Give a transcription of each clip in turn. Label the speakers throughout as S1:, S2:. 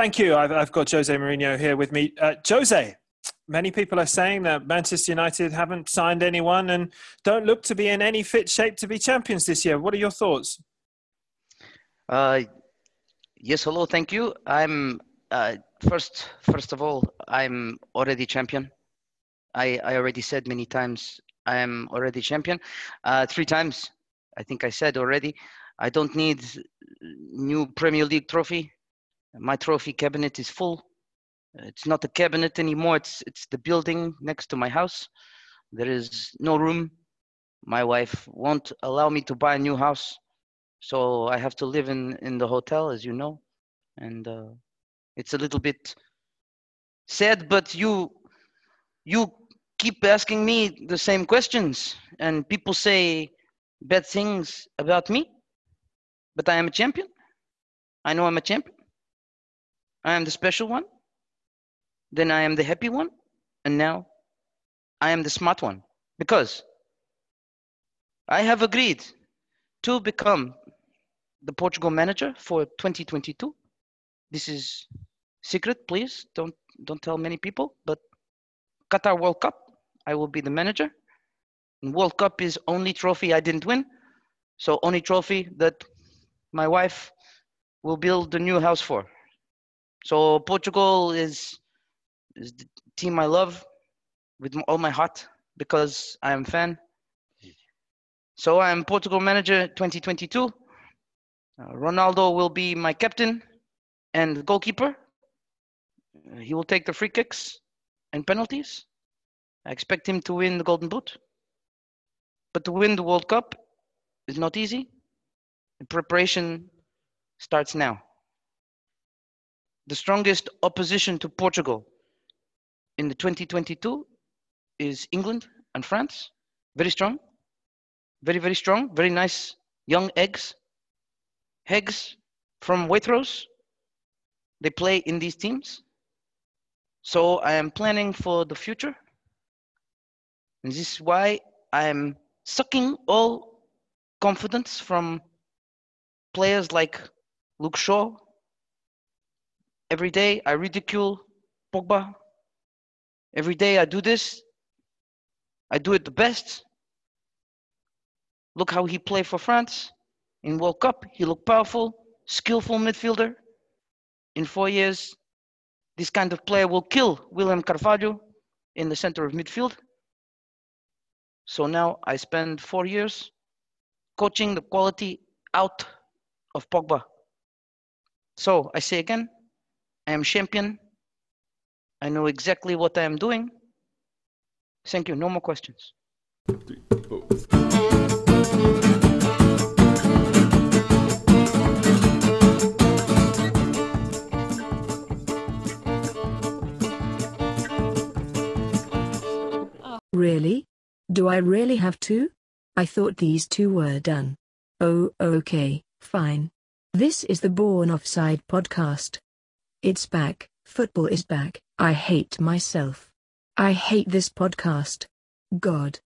S1: Thank you. I've, I've got Jose Mourinho here with me. Uh, Jose, many people are saying that Manchester United haven't signed anyone and don't look to be in any fit shape to be champions this year. What are your thoughts?
S2: Uh, yes, hello, thank you. I'm uh, first. First of all, I'm already champion. I, I already said many times I am already champion. Uh, three times, I think I said already. I don't need new Premier League trophy. My trophy cabinet is full. It's not a cabinet anymore. It's it's the building next to my house. There is no room. My wife won't allow me to buy a new house, so I have to live in in the hotel, as you know, and uh, it's a little bit sad. But you you keep asking me the same questions, and people say bad things about me, but I am a champion. I know I'm a champion. I am the special one. Then I am the happy one. And now I am the smart one. Because I have agreed to become the Portugal manager for 2022. This is secret, please. Don't don't tell many people. But Qatar World Cup, I will be the manager. And World Cup is only trophy I didn't win. So only trophy that my wife will build a new house for. So Portugal is is the team I love with all my heart because I am fan. So I am Portugal manager 2022. Uh, Ronaldo will be my captain and goalkeeper. Uh, he will take the free kicks and penalties. I expect him to win the Golden Boot. But to win the World Cup is not easy. The preparation starts now. The strongest opposition to Portugal in the 2022 is England and France. Very strong. Very, very strong. Very nice young eggs. Eggs from Waitrose. They play in these teams. So I am planning for the future. And this is why I am sucking all confidence from players like Luke Shaw. Every day I ridicule Pogba. Every day I do this. I do it the best. Look how he played for France in World Cup. He looked powerful, skillful midfielder. In four years, this kind of player will kill William Carvalho in the center of midfield. So now I spend four years coaching the quality out of Pogba. So I say again, I am champion. I know exactly what I am doing. Thank you. No more questions.
S3: Really? Do I really have to? I thought these two were done. Oh, okay, fine. This is the Born Offside podcast. It's back, football is back. I hate myself. I hate this podcast. God.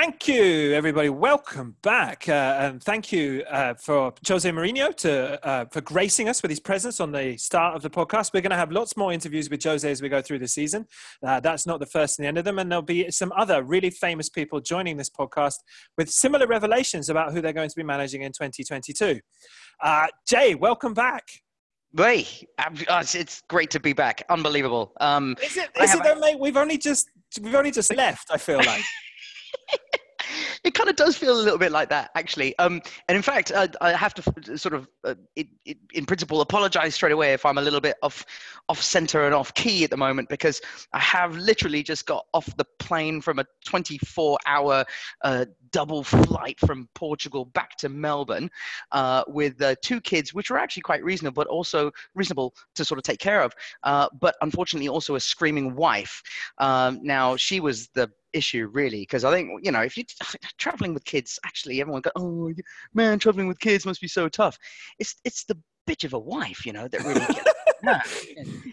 S1: Thank you, everybody. Welcome back, uh, and thank you uh, for Jose Mourinho to uh, for gracing us with his presence on the start of the podcast. We're going to have lots more interviews with Jose as we go through the season. Uh, that's not the first and the end of them, and there'll be some other really famous people joining this podcast with similar revelations about who they're going to be managing in 2022. Uh, Jay, welcome back.
S2: Hey, it's great to be back. Unbelievable. Um,
S1: is it? Is it though, mate? We've only just we've only just left. I feel like.
S2: it kind of does feel a little bit like that, actually. Um, and in fact, I, I have to sort of, uh, it, it, in principle, apologize straight away if I'm a little bit off, off center and off key at the moment because I have literally just got off the plane from a 24-hour uh, double flight from Portugal back to Melbourne uh, with uh, two kids, which were actually quite reasonable, but also reasonable to sort of take care of. Uh, but unfortunately, also a screaming wife. Um, now she was the issue really because i think you know if you're traveling with kids actually everyone go oh man traveling with kids must be so tough it's it's the bitch of a wife you know that really yeah.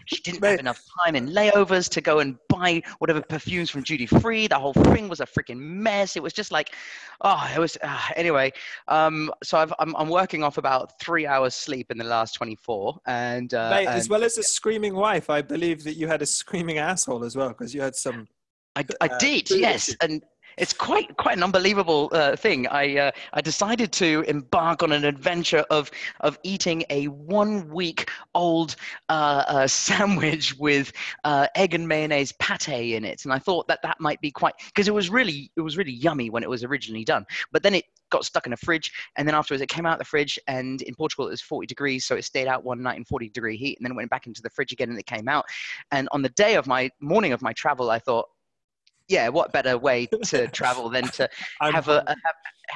S2: She didn't Mate. have enough time in layovers to go and buy whatever perfumes from duty free. The whole thing was a freaking mess. It was just like, oh, it was. Uh, anyway, um, so I've, I'm, I'm working off about three hours sleep in the last 24. And, uh,
S1: Mate,
S2: and
S1: as well as a screaming wife, I believe that you had a screaming asshole as well because you had some.
S2: I, I uh, did, yes. And it's quite quite an unbelievable uh, thing. I uh, I decided to embark on an adventure of of eating a one week old uh, uh sandwich with uh, egg and mayonnaise pate in it, and I thought that that might be quite because it was really it was really yummy when it was originally done, but then it got stuck in a fridge and then afterwards it came out of the fridge and in portugal it was 40 degrees so it stayed out one night in 40 degree heat and then it went back into the fridge again and it came out and on the day of my morning of my travel i thought yeah, what better way to travel than to have a, a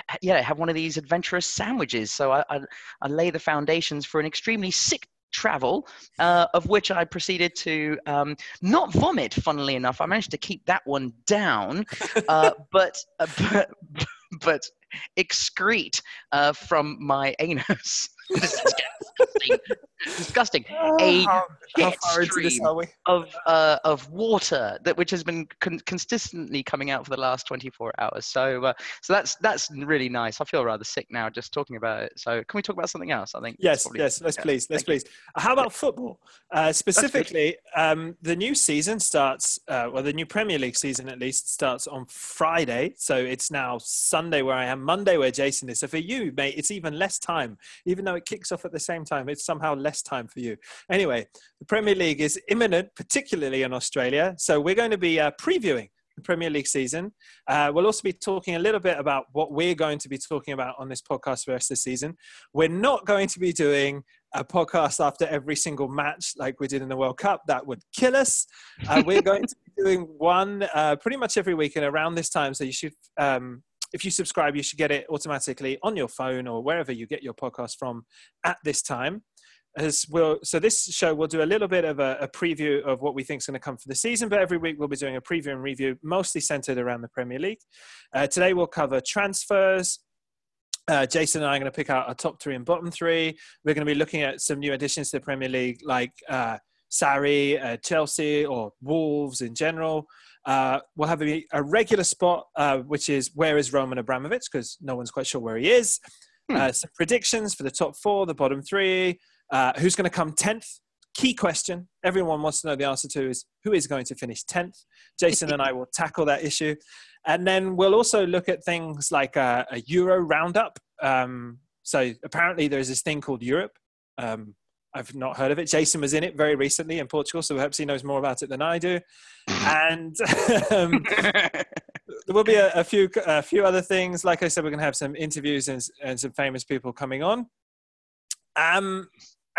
S2: have, yeah have one of these adventurous sandwiches? So I, I, I lay the foundations for an extremely sick travel, uh, of which I proceeded to um, not vomit. Funnily enough, I managed to keep that one down, uh, but, uh, but but excrete uh, from my anus. disgusting. A how, how stream of uh, of water that which has been con- consistently coming out for the last 24 hours. So uh, so that's that's really nice. I feel rather sick now just talking about it. So can we talk about something else? I think.
S1: Yes, yes. Let's yeah. please. Let's Thank please. You. How about football? Uh, specifically, um, the new season starts. Uh, well, the new Premier League season at least starts on Friday. So it's now Sunday where I am, Monday where Jason is. So for you, mate, it's even less time, even though it kicks off at the same time. It's somehow less time for you. Anyway, the Premier League is imminent, particularly in Australia. So we're going to be uh, previewing the Premier League season. Uh, we'll also be talking a little bit about what we're going to be talking about on this podcast for the rest of the season. We're not going to be doing a podcast after every single match like we did in the World Cup. That would kill us. Uh, we're going to be doing one uh, pretty much every week and around this time. So you should um, if you subscribe, you should get it automatically on your phone or wherever you get your podcast from at this time. As we'll, so this show will do a little bit of a, a preview of what we think is going to come for the season, but every week we'll be doing a preview and review, mostly centered around the Premier League. Uh, today we'll cover transfers, uh, Jason and I are going to pick out our top three and bottom three. We're going to be looking at some new additions to the Premier League, like uh, Sarri, uh, Chelsea, or Wolves in general. Uh, we'll have a, a regular spot, uh, which is where is Roman Abramovich, because no one's quite sure where he is. Hmm. Uh, some predictions for the top four, the bottom three. Uh, who's going to come 10th? Key question everyone wants to know the answer to is who is going to finish 10th? Jason and I will tackle that issue. And then we'll also look at things like a, a Euro roundup. Um, so apparently there's this thing called Europe. Um, I've not heard of it. Jason was in it very recently in Portugal, so perhaps he knows more about it than I do. and um, there will be a, a, few a few other things. Like I said, we're going to have some interviews and, and some famous people coming on. Um,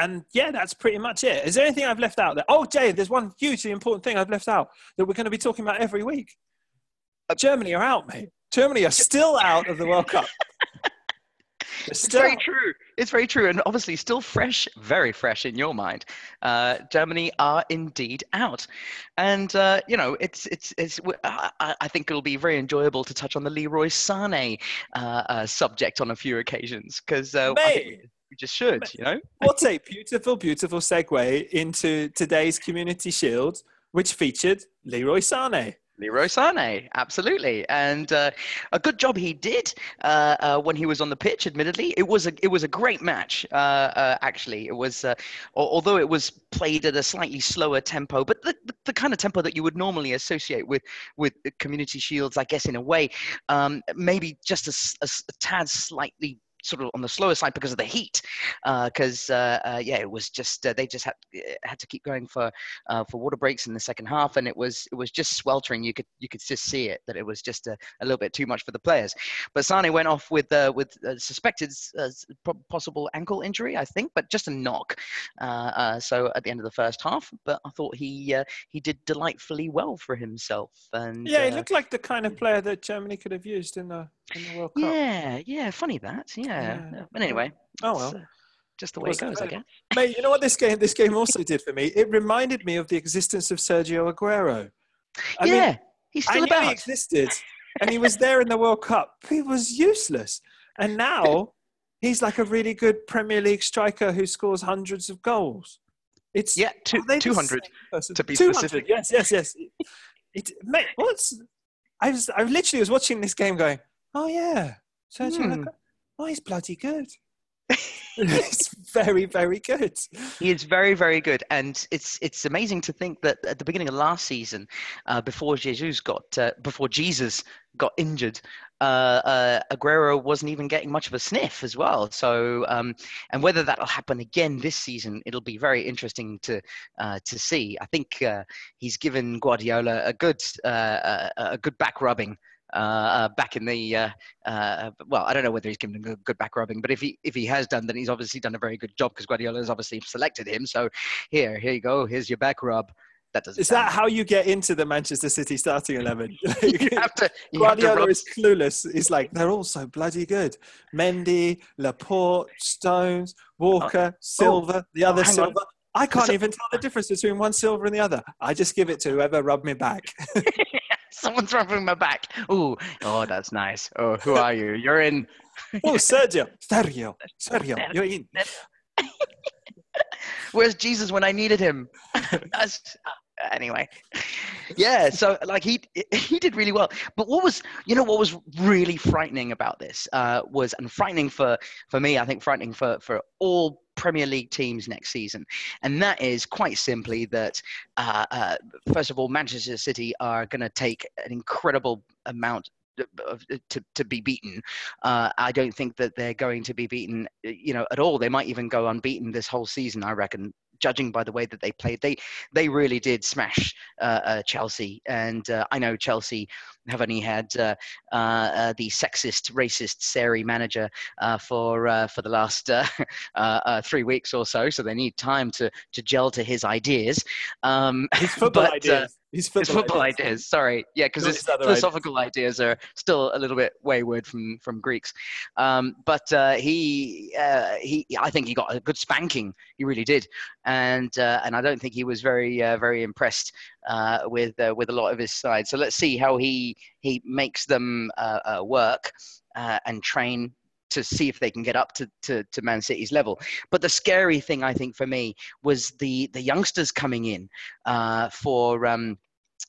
S1: and yeah, that's pretty much it. Is there anything I've left out there? Oh, Jay, there's one hugely important thing I've left out that we're going to be talking about every week. Germany are out, mate. Germany are still out of the World Cup.
S2: It's very true. It's very true, and obviously still fresh, very fresh in your mind. Uh, Germany are indeed out, and uh, you know it's it's it's. I, I, think it'll be very enjoyable to touch on the Leroy Sané uh, uh subject on a few occasions because uh, we just should, you know.
S1: what a beautiful, beautiful segue into today's Community Shield, which featured Leroy Sané.
S2: Leroy Sané, absolutely, and uh, a good job he did uh, uh, when he was on the pitch. Admittedly, it was a it was a great match. Uh, uh, actually, it was uh, although it was played at a slightly slower tempo, but the, the, the, kind of tempo that you would normally associate with with Community Shields, I guess, in a way, um, maybe just a, a, a tad slightly sort of on the slower side because of the heat. Because uh, uh, uh, yeah, it was just uh, they just had had to keep going for uh, for water breaks in the second half, and it was it was just sweltering. You could you could just see it that it was just a, a little bit too much for the players. But Sane went off with with suspected possible ankle injury, I think, but just a knock. so at the end of the first half, but I thought he he did delightfully well for himself. And
S1: yeah, he looked like the kind of player that Germany could have used in the in the World Cup.
S2: Yeah, yeah, funny that. Yeah. yeah. But anyway.
S1: Oh well.
S2: Uh, just the way it goes, I guess.
S1: Mate, you know what this game this game also did for me? It reminded me of the existence of Sergio Aguero.
S2: I yeah, mean, he's still I about.
S1: he existed, and he was there in the World Cup. He was useless, and now he's like a really good Premier League striker who scores hundreds of goals. It's
S2: Yeah, two,
S1: are they the
S2: 200 to be
S1: 200,
S2: specific.
S1: Yes, yes, yes. It, mate, what's I was I literally was watching this game going, oh yeah, Sergio
S2: Hmm.
S1: Oh, he's bloody good. it's very, very good.
S2: He is very, very good, and it's it's amazing to think that at the beginning of last season, uh, before Jesus got uh, before Jesus got injured, uh, uh, Aguero wasn't even getting much of a sniff as well. So, um, and whether that'll happen again this season, it'll be very interesting to uh, to see. I think uh, he's given Guardiola a good uh, a good back rubbing. Uh, uh, back in the uh, uh, well, I don't know whether he's given him a good back rubbing, but if he if he has done, then he's obviously done a very good job because Guardiola has obviously selected him. So here, here you go. Here's your back rub. That doesn't.
S1: Is that how you get into the Manchester City starting eleven?
S2: you have to? You have to
S1: Guardiola is clueless. He's like, they're all so bloody good. Mendy, Laporte, Stones, Walker, Silva, the other
S2: oh, hang on.
S1: Silva. I can't
S2: So-
S1: even tell the difference between one Silva and the other. I just give it to whoever rubbed me back.
S2: Someone's rubbing my back. Ooh, oh, that's nice. Oh, who are you? You're in.
S1: oh, Sergio, Sergio, Sergio, you're in.
S2: Where's Jesus when I needed him? That's, anyway, yeah. So like he he did really well. But what was you know what was really frightening about this uh, was and frightening for for me. I think frightening for for all Premier League teams next season, and that is quite simply that uh, uh, first of all, Manchester City are going to take an incredible amount. Of, to, to be beaten, uh, I don't think that they're going to be beaten, you know, at all. They might even go unbeaten this whole season. I reckon, judging by the way that they played, they they really did smash uh, uh, Chelsea. And uh, I know Chelsea have only had uh, uh, uh, the sexist, racist Sarri manager uh, for uh, for the last uh, uh, uh, three weeks or so, so they need time to to gel to his ideas. Um,
S1: His football
S2: but,
S1: ideas. His football,
S2: his football ideas. Sorry, yeah, because his philosophical ideas. are still a little bit wayward from from Greeks. Um, but uh, he uh, he, I think he got a good spanking. He really did, and uh, and I don't think he was very uh, very impressed uh, with uh, with a lot of his side. So let's see how he he makes them uh, uh, work uh, and train. To see if they can get up to, to, to Man City's level, but the scary thing I think for me was the the youngsters coming in uh, for um,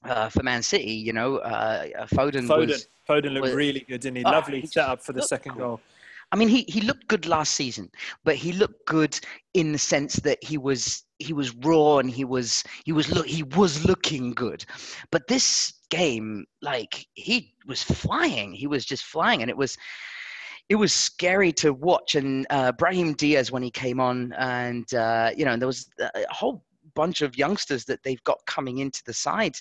S2: uh, for Man City. You know, uh, Foden,
S1: Foden,
S2: was.
S1: Foden looked
S2: was-
S1: really good, didn't he?
S2: Oh,
S1: Lovely
S2: he
S1: setup for the second goal.
S2: I mean, he, he looked good last season, but he looked good in the sense that he was he was raw and he was he was look he was looking good. But this game, like he was flying, he was just flying, and it was it was scary to watch. And uh, Brahim Diaz when he came on, and uh, you know, there was a whole bunch of youngsters that they've got coming into the side.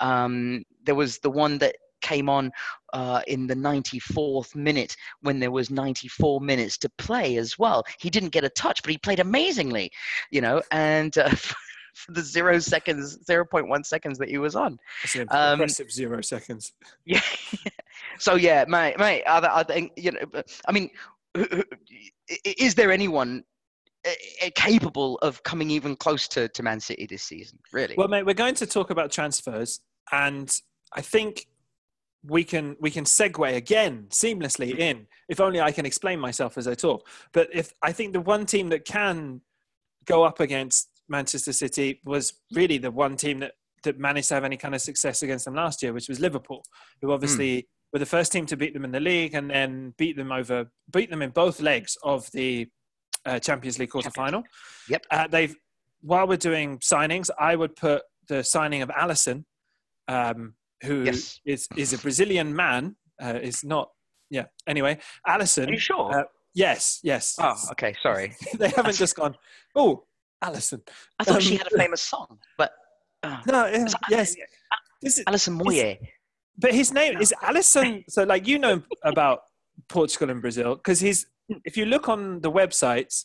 S2: Um, there was the one that came on uh, in the 94th minute when there was 94 minutes to play as well. He didn't get a touch, but he played amazingly, you know, and uh, for the zero seconds, 0.1 seconds that he was on.
S1: That's an
S2: Um,
S1: impressive zero seconds.
S2: Yeah. so yeah, mate, mate. I, I think you know. I mean, who- who- i- is there anyone capable of coming even close to, to Man City this season? Really?
S1: Well, mate, we're going to talk about transfers, and I think we can we can segue again seamlessly in. If only I can explain myself as I talk. But if I think the one team that can go up against Manchester City was really the one team that that managed to have any kind of success against them last year, which was Liverpool, who obviously were the first team to beat them in the league and then beat them over beat them in both legs of the uh, Champions League quarter final.
S2: Yep.
S1: Uh, they've while we're doing signings, I would put the signing of Alisson, um, who is
S2: Yes.
S1: is a Brazilian man, uh, is not. Yeah. Anyway, Alison.
S2: Are you sure?
S1: uh, yes. Yes.
S2: oh, okay. Sorry.
S1: they haven't just gone. Oh, Alison.
S2: I thought she
S1: um,
S2: had a famous song, but uh,
S1: No. yeah,
S2: it's-
S1: yes. This is,
S2: Alison Moyet.
S1: but his name is Alison. So, like, you know about Portugal and Brazil because he's. If you look on the websites,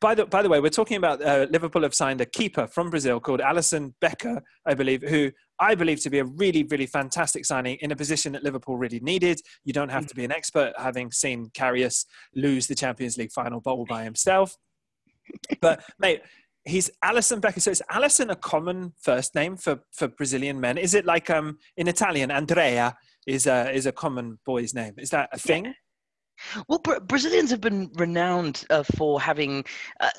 S1: by the by the way, we're talking about uh, Liverpool have signed a keeper from Brazil called Alisson Becker, I believe, who I believe to be a really, really fantastic signing in a position that Liverpool really needed. You don't have to be an expert, having seen Karius lose the Champions League final all by himself. But mate, he's Alisson Becker. So is Alison a common first name for for Brazilian men? Is it like um in Italian, Andrea is a is a common boy's name? Is that a thing?
S2: Well, Bra- Brazilians have been renowned uh, for having uh,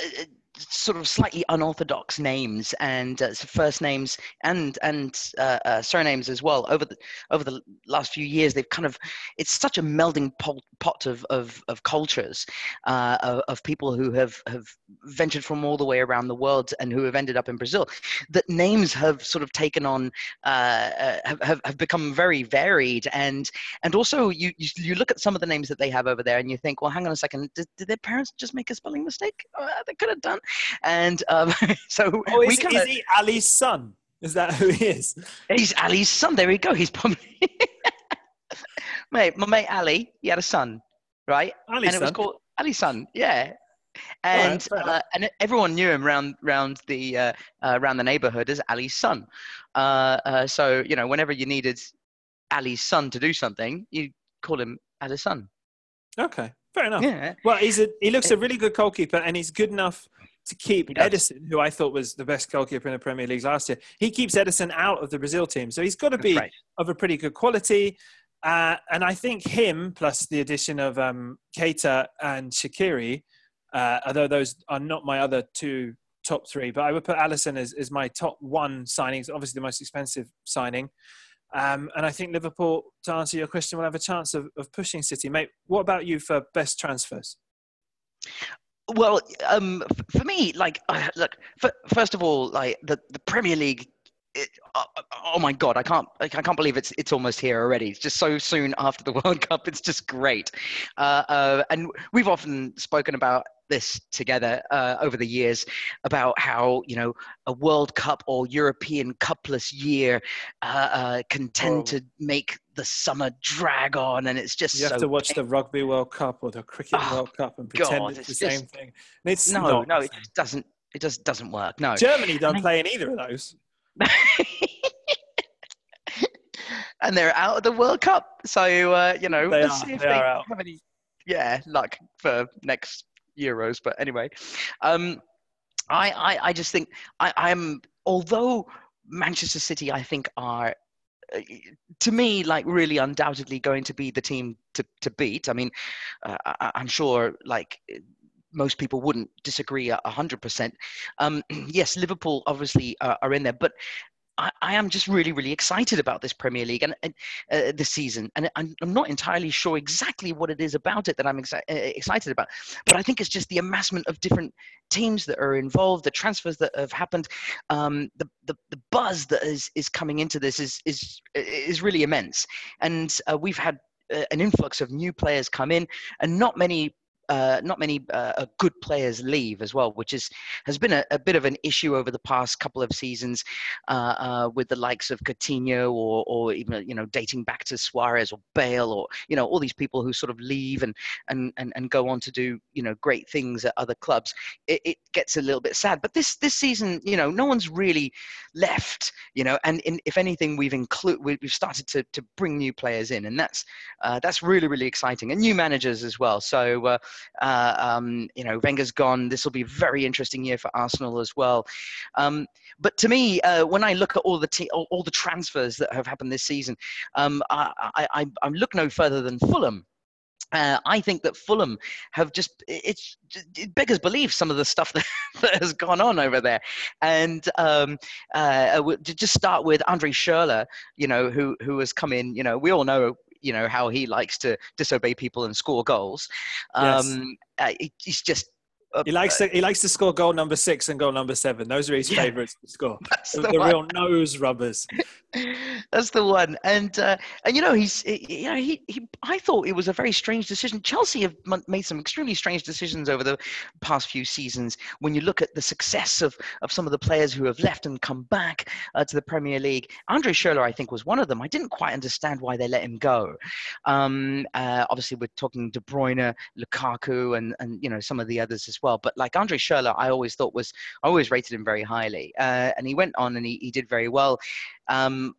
S2: sort of slightly unorthodox names and uh, first names and and uh, uh, surnames as well over the over the last few years. They've kind of it's such a melding pot, of, of of cultures uh, of, of, people who have have ventured from all the way around the world and who have ended up in Brazil that names have sort of taken on uh, uh, have, have, have become very varied. And and also you, you, you look at some of the names that they have over there and you think well hang on a second. Did, did their parents just make a spelling mistake? They could have done and um, so
S1: oh, is, kinda, is he Ali's son? Is that who he is?
S2: He's Ali's son. There we go. He's probably mate. My mate Ali, he had a son, right?
S1: Ali's and
S2: it was
S1: son.
S2: called Ali's son. Yeah. And right, uh, and everyone knew him around around the uh, uh, around the neighborhood as Ali's son. Uh, uh, so you know, whenever you needed Ali's son to do something, you call him Ali's son.
S1: Okay, fair enough. Yeah. Well, he's a, he looks a really good goalkeeper, and he's good enough to keep Ederson, who I thought was the best goalkeeper in the Premier League last year. He keeps Ederson out of the Brazil team, so he's got to be right. of a pretty good quality. Uh, and I think him, plus the addition of um, Keita and Shaqiri, uh, although those are not my other two top three, but I would put Alisson as, as my top one signings, obviously the most expensive signing. Um, and I think Liverpool, to answer your question, will have a chance of, of pushing City. Mate, what about you for best transfers?
S2: Well, um, for me, like, look, for, first of all, like the, the Premier League it, uh, oh my god i can't i can't believe it's it's almost here already it's just so soon after the world cup it's just great uh, uh, and we've often spoken about this together uh, over the years about how you know a World Cup or European Cupless year uh, uh, can tend oh. to make the summer drag on, and it's just
S1: you have
S2: so
S1: to watch the Rugby World Cup or the Cricket oh, World Cup and pretend God, it's, it's, the just, same thing. it's
S2: no, no, it doesn't. It just doesn't work. No,
S1: Germany don't I mean, play in either of those.
S2: and they're out of the World Cup, so uh, you know,
S1: they are, they, they are out. have any
S2: yeah luck for next euros. But anyway, um, I, I, I just think I, I'm although Manchester City I think are uh, to me like really undoubtedly going to be the team to, to beat. I mean, uh, I, am sure like most people wouldn't disagree a hundred percent. Um, yes, Liverpool obviously uh, are in there, but I, I, am just really, really excited about this Premier League and, and uh, this season. And I'm, I'm, not entirely sure exactly what it is about it that I'm exci- uh, excited about. But I think it's just the amassment of different teams that are involved, the transfers that have happened, um, the, the, the, buzz that is, is coming into this is, is, is really immense. And uh, we've had uh, an influx of new players come in, and not many uh, not many uh, uh, good players leave as well, which is has been a, a, bit of an issue over the past couple of seasons uh, uh, with the likes of Coutinho or, or even you know dating back to Suarez or Bale or you know all these people who sort of leave and and and, and go on to do you know great things at other clubs. It, it gets a little bit sad, but this this season you know no one's really left you know, and in, if anything we've include we've started to to bring new players in, and that's uh, that's really really exciting, and new managers as well. So uh, um, you know, Wenger's gone. This will be a very interesting year for Arsenal as well. Um, but to me, uh, when I look at all the all, all, the transfers that have happened this season, um, I, I, I look no further than Fulham. Uh, I think that Fulham have just it's it beggars belief some of the stuff that, that has gone on over there, and um, uh, just start with Andre Schurrle, you know, who who has come in. You know, we all know you know how he likes to disobey people and score goals. Um, yes. uh, he's just
S1: he likes to he likes to score goal number six and goal number seven. Those are his yeah, favourites to score. That's the, the real nose rubbers.
S2: that's the one. And uh, and you know he's you know he, he I thought it was a very strange decision. Chelsea have made some extremely strange decisions over the past few seasons. When you look at the success of of some of the players who have left and come back uh, to the Premier League, Andre Schurrle I think was one of them. I didn't quite understand why they let him go. Um, uh, obviously, we're talking De Bruyne, Lukaku, and and you know some of the others as well. But like Andre Schurrle, I always thought was I always rated him very highly, uh, and he went on and he, he did very well. Um,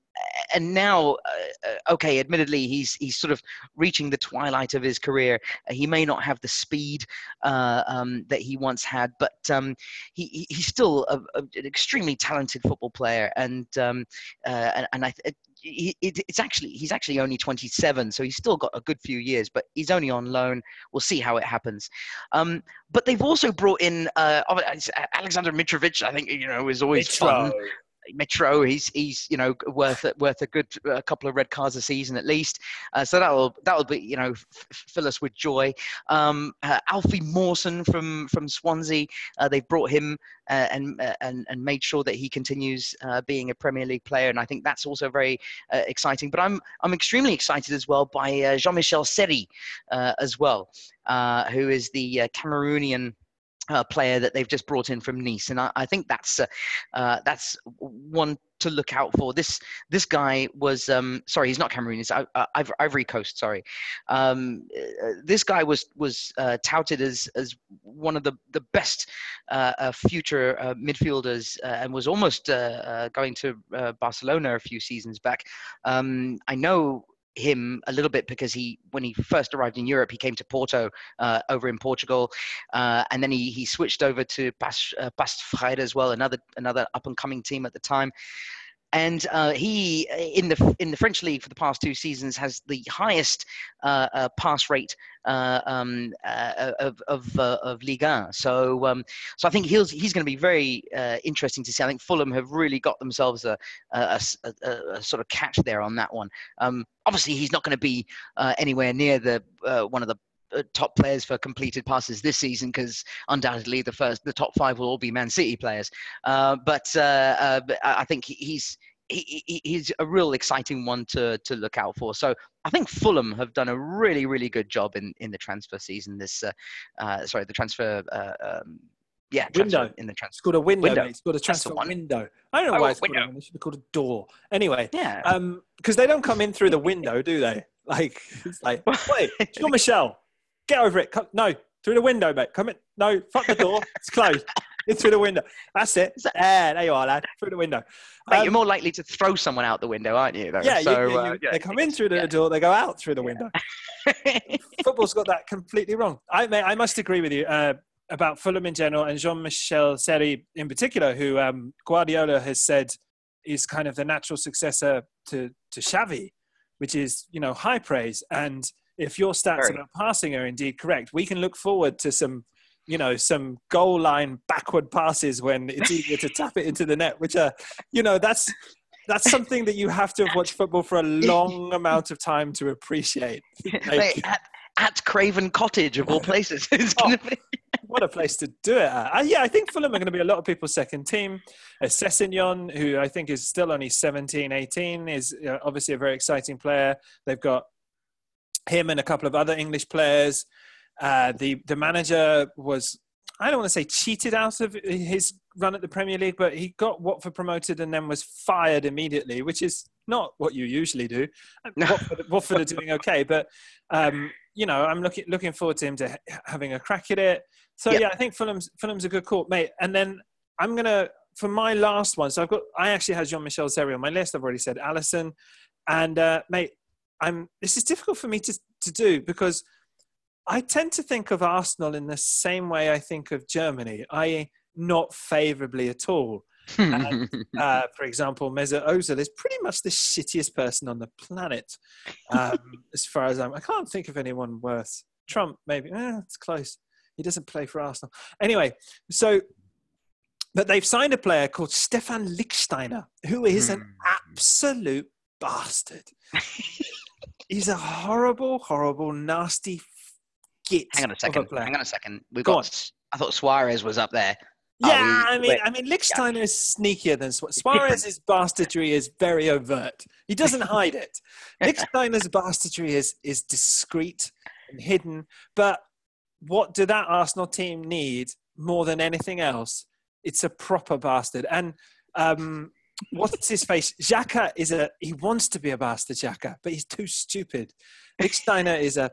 S2: and now, uh, uh, okay, admittedly, he's he's sort of reaching the twilight of his career. he may not have the speed uh, um, that he once had, but um, he, he's still a, a, an extremely talented football player, and um, uh, and, and I, he, it's actually he's actually only 27, so he's still got a good few years, but he's only on loan. We'll see how it happens. Um, but they've also brought in uh, Alexander Mitrovic. I think you know is always Mitro. fun. Metro, he's he's you know worth worth a good a couple of red cards a season at least. Uh, so that'll that'll be you know f- fill us with joy. Um, uh, Alfie Mawson from from Swansea, uh, they've brought him uh, and uh, and and made sure that he continues uh, being a Premier League player, and I think that's also very exciting. But I'm I'm extremely excited as well by Jean-Michel Seri as well, who is the Cameroonian uh, player that they've just brought in from Nice, and I, I think that's uh, uh, that's one to look out for. This this guy was um, sorry, he's not Cameroon, he's uh, Ivory Coast. Sorry, um, uh, this guy was was uh, touted as as one of the the best future midfielders, and was almost going to Barcelona a few seasons back. Um, I know him a little bit because he, when he first arrived in Europe, he came to Porto uh, over in Portugal, uh, and then he, he switched over to Pas, uh, as well, another another up and coming team at the time and uh, he in the in the French league for the past two seasons has the highest uh, uh, pass rate uh, um, uh, of of, uh, of Ligue 1. So um, so I think he's he's going to be very interesting to see. I think Fulham have really got themselves a a, a, a sort of catch there on that one. Um, obviously, he's not going to be anywhere near the one of the top players for completed passes this season because undoubtedly the first the top five will all be Man City players. Uh, but, uh, uh, but I think he's he, he's a real exciting one to to look out for. So I think Fulham have done a really really good job in in the transfer season. This uh, uh, sorry the transfer. Uh, um, yeah,
S1: window
S2: in the transfer.
S1: It's called a window. window. It's called a transfer window. I don't know oh, why it's window. called. A, it should be called a door. Anyway,
S2: yeah.
S1: Um, because they don't come in through the window, do they? Like, it's like, wait, Jean Michel, get over it. Come, no, through the window, mate. Come in. No, fuck the door. It's closed. it's through the window. That's it. There, there you are, lad. Through the window.
S2: Mate, um, you're more likely to throw someone out the window, aren't you? Though?
S1: Yeah, so, you, uh, you, yeah, they come in through the yeah. door, they go out through the window. Football's got that completely wrong. I, mate, I must agree with you uh, about Fulham in general and Jean-Michel Seri in particular, who um, Guardiola has said is kind of the natural successor to to Xavi, which is you know high praise and – if your stats Very. about passing are indeed correct, we can look forward to some, you know, some goal line backward passes when it's easier to tap it into the net, which are, you know, that's that's something that you have to have watched football for a long amount of time to appreciate.
S2: Like, at, at Craven Cottage of all places, oh, be.
S1: what a place to do it at. Uh, yeah, I think Fulham are going to be a lot of people's second team. Uh, Sessegnon, who I think is still only 17, 18, is uh, obviously a very exciting player. They've got him and a couple of other English players. Uh, the the manager was I don't want to say cheated out of his run at the Premier League, but he got Watford promoted and then was fired immediately, which is not what you usually do. Watford, Watford are doing okay, but um, you know I'm looking looking forward to him to having a crack at it. So yep. yeah, I think Fulham's Fulham's a good call, mate. And then I'm gonna for my last one. So I've got I actually had Jean Michel Seri on my list. I've already said Alisson, and uh, mate, I'm this is difficult for me to, to do because I tend to think of Arsenal in the same way I think of Germany, i.e., not favourably at all. and, uh, for example, Mesut Ozil is pretty much the shittiest person on the planet, um, as far as I'm. I can't think of anyone worse. Trump, maybe. Eh, it's close. He doesn't play for Arsenal. Anyway, so, but they've signed a player called Stefan Lichtsteiner, who is an hmm. absolute bastard. he's a horrible, horrible, nasty git.
S2: Hang on a second. Hang on a second. We've Go got. On. I thought Suarez was up there.
S1: Yeah, we, I mean, wait. I mean, Lichtsteiner yeah. is sneakier than Suarez. Suarez's bastardry is very overt. He doesn't hide it. Lichtsteiner's bastardry is is discreet and hidden. But what do that Arsenal team need more than anything else? It's a proper bastard. And um, what's his face? Xhaka is a he wants to be a bastard Xhaka, but he's too stupid. Lichtsteiner is a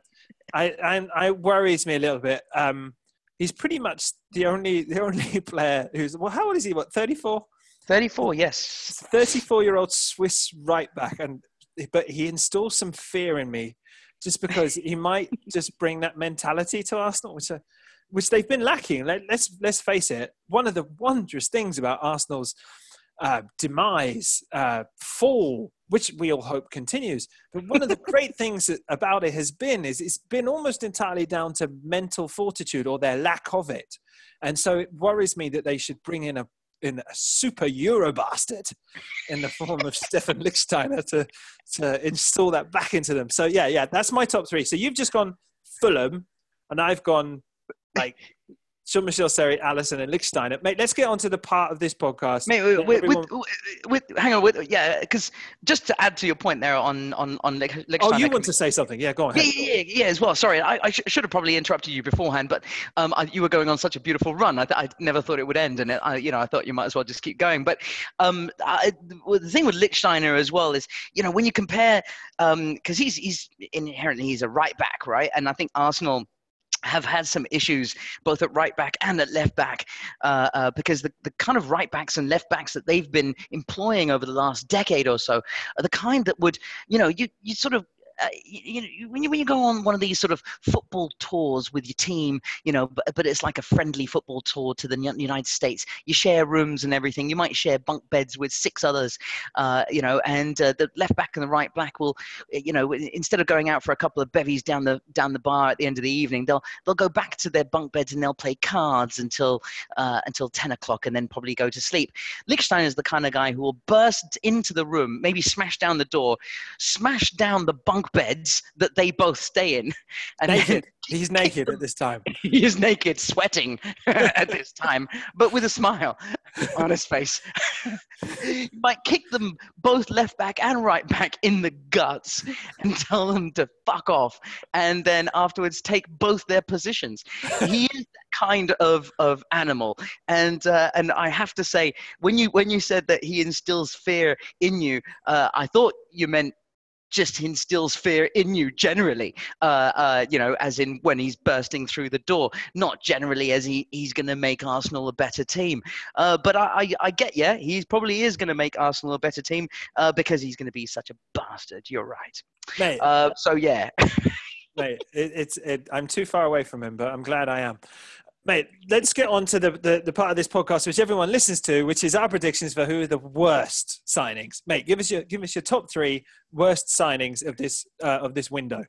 S1: I, I I worries me a little bit. Um, he's pretty much the only the only player who's well. How old is he? What thirty four?
S2: Thirty four. Yes.
S1: Thirty four year old Swiss right back, and but he installs some fear in me, just because he might just bring that mentality to Arsenal, which. Are, which they've been lacking. Let, let's let's face it. One of the wondrous things about Arsenal's uh, demise, uh, fall, which we all hope continues. But one of the great things about it has been is it's been almost entirely down to mental fortitude or their lack of it. And so it worries me that they should bring in a in a super Euro bastard in the form of Stefan Lichtsteiner to to install that back into them. So yeah, yeah, that's my top three. So you've just gone Fulham, and I've gone like Jean Michel Seri, Alisson, and Lichtsteiner. Mate, let's get on to the part of this podcast.
S2: Mate, with, everyone... with, with, hang on, with, yeah, because just to add to your point there on on on Lichtsteiner.
S1: Oh, you want to say something? Yeah, go on.
S2: Yeah, yeah, yeah, yeah, as well. Sorry, I, I sh- should have probably interrupted you beforehand, but um, I, you were going on such a beautiful run. I, th- I never thought it would end, and it, I, you know, I thought you might as well just keep going. But um, I, the thing with Lichtsteiner as well is, you know, when you compare, because um, he's he's inherently he's a right back, right, and I think Arsenal have had some issues both at right back and at left back uh, uh, because the, the kind of right backs and left backs that they've been employing over the last decade or so are the kind that would you know you, you sort of uh, you, you, when you when you go on one of these sort of football tours with your team, you know, but, but it's like a friendly football tour to the United States. You share rooms and everything. You might share bunk beds with six others, uh, you know, and uh, the left back and the right back will, you know, instead of going out for a couple of bevies down the down the bar at the end of the evening, they'll they'll go back to their bunk beds and they'll play cards until uh, until ten o'clock and then probably go to sleep. Lichtsteiner is the kind of guy who will burst into the room, maybe smash down the door, smash down the bunk beds that they both stay in.
S1: And naked. He's naked at this time.
S2: he is naked, sweating at this time, but with a smile on his face. you might kick them both left back and right back in the guts and tell them to fuck off, and then afterwards take both their positions. He is that kind of, of animal, and uh, and I have to say, when you when you said that he instills fear in you, uh, I thought you meant just instills fear in you generally, uh, uh, you know, as in when he's bursting through the door, not generally as he, he's going to make Arsenal a better team. Uh, but I, I, I, get you. He probably is going to make Arsenal a better team uh, because he's going to be such a bastard. You're right. Mate, uh, so, yeah.
S1: mate, it, it's, it, I'm too far away from him, but I'm glad I am. Mate, let's get on to the, the, the, part of this podcast which everyone listens to, which is our predictions for who are the worst signings. Mate, give us your give us your top three worst signings of this uh, of this window.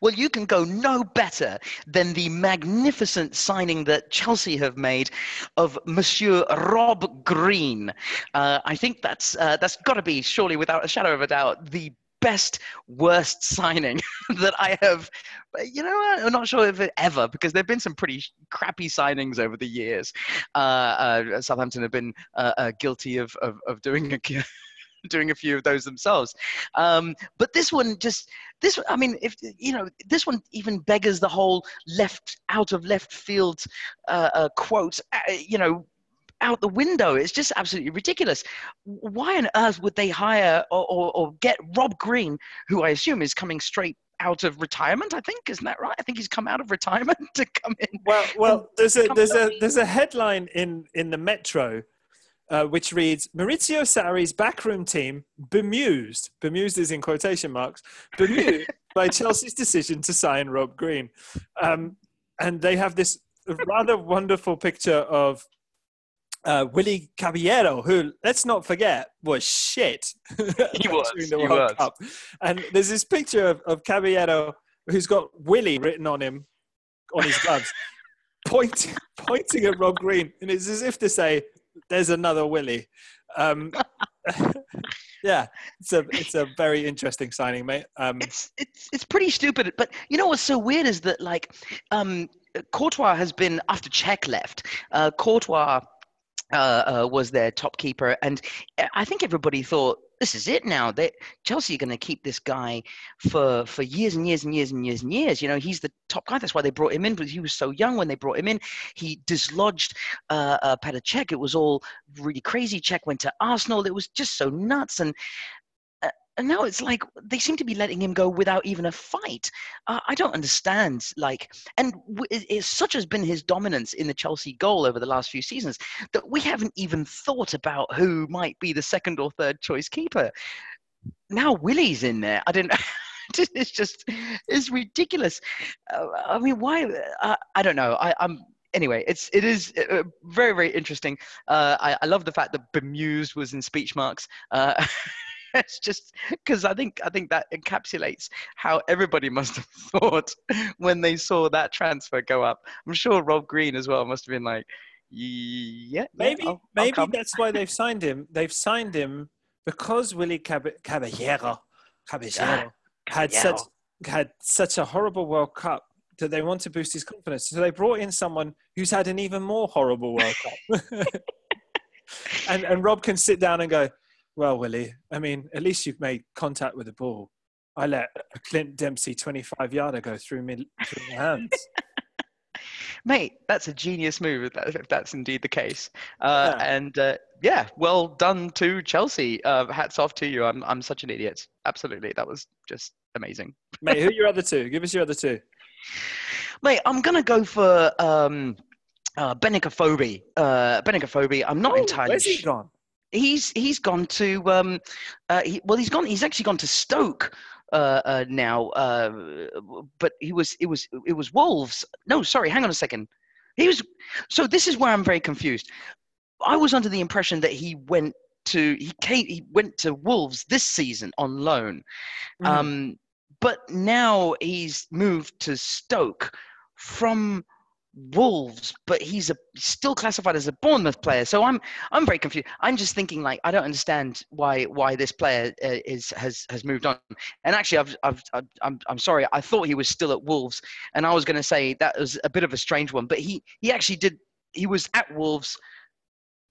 S2: Well, you can go no better than the magnificent signing that Chelsea have made of Monsieur Rob Green. Uh, I think that's uh, that's got to be surely, without a shadow of a doubt, the best worst signing that I have. You know, I'm not sure if it ever because there've been some pretty crappy signings over the years. Uh, uh, Southampton have been uh, uh guilty of, of, of doing a. doing a few of those themselves um, but this one just this i mean if you know this one even beggars the whole left out of left field uh, uh, quote you know out the window. It's just absolutely ridiculous. Why on earth would they hire or, or, or get Rob Green, who I assume is coming straight out of retirement. I think isn't that right? I think he's come out of retirement to come in.
S1: Well, well, there's a there's a there's a headline in in the Metro. Uh, which reads Maurizio Sarri's backroom team bemused, bemused is in quotation marks, bemused by Chelsea's decision to sign Rob Green. Um, and they have this rather wonderful picture of uh, Willy Caballero, who let's not forget was shit.
S2: He was. the World was. Cup.
S1: And there's this picture of, of Caballero who's got Willie written on him, on his gloves, pointing pointing at Rob Green, and it's as if to say, "There's another Willie." Um, yeah, it's a it's a very interesting signing, mate. Um,
S2: it's it's it's pretty stupid, but you know what's so weird is that like um, Courtois has been after Cech left. Uh, Courtois uh, uh, was their top keeper, and I think everybody thought this is it now. That Chelsea are going to keep this guy for for years and years and years and years and years. You know, he's the top guy. That's why they brought him in. But he was so young when they brought him in. He dislodged uh, uh, Petr Cech. It was all really crazy. Cech went to Arsenal. It was just so nuts. And and now it's like they seem to be letting him go without even a fight. Uh, I don't understand. Like, and w- it, such has been his dominance in the Chelsea goal over the last few seasons that we haven't even thought about who might be the second or third choice keeper. Now Willie's in there. I don't. it's just it's ridiculous. Uh, I mean, why? Uh, I don't know. I, I'm anyway, it's it is uh, very very interesting. Uh, I, I love the fact that bemused was in speech marks. Uh, it's just because I think I think that encapsulates how everybody must have thought when they saw that transfer go up. I'm sure Rob Green as well must have been like, yeah,
S1: maybe
S2: yeah, I'll,
S1: maybe
S2: I'll
S1: that's why they've signed him. They've signed him because Willie Cab- Caballero, Caballero had
S2: Caballero.
S1: such had such a horrible World Cup that they want to boost his confidence. So they brought in someone who's had an even more horrible World Cup. and and Rob can sit down and go, "Well, Willie, I mean, at least you've made contact with the ball. I let a Clint Dempsey 25 yarder go through me through my hands."
S2: Mate, that's a genius move if, that's indeed the case. Uh,
S1: Yeah.
S2: And uh, yeah, well done to Chelsea. Uh, hats off to you. I'm I'm such an idiot. Absolutely, that was just amazing.
S1: Mate, who are your other two? Give us your other two.
S2: Mate, I'm gonna go for um, uh, Benik Afobe. Uh, Benik Afobe. I'm not entirely.
S1: Where's he gone?
S2: He's he's gone to um, uh, he, well, he's gone. He's actually gone to Stoke uh, uh, now. Uh, but he was it was it was Wolves. No, sorry. Hang on a second. He was. So this is where I'm very confused. I was under the impression that he went to he came he went to Wolves this season on loan.
S1: Mhm.
S2: Um, but now he's moved to Stoke from Wolves, but he's a still classified as a Bournemouth player. So I'm I'm very confused. I'm just thinking like I don't understand why why this player uh, is has has moved on. And actually, I've, I've, I've I'm I'm sorry. I thought he was still at Wolves, and I was going to say that was a bit of a strange one. But he he actually did. He was at Wolves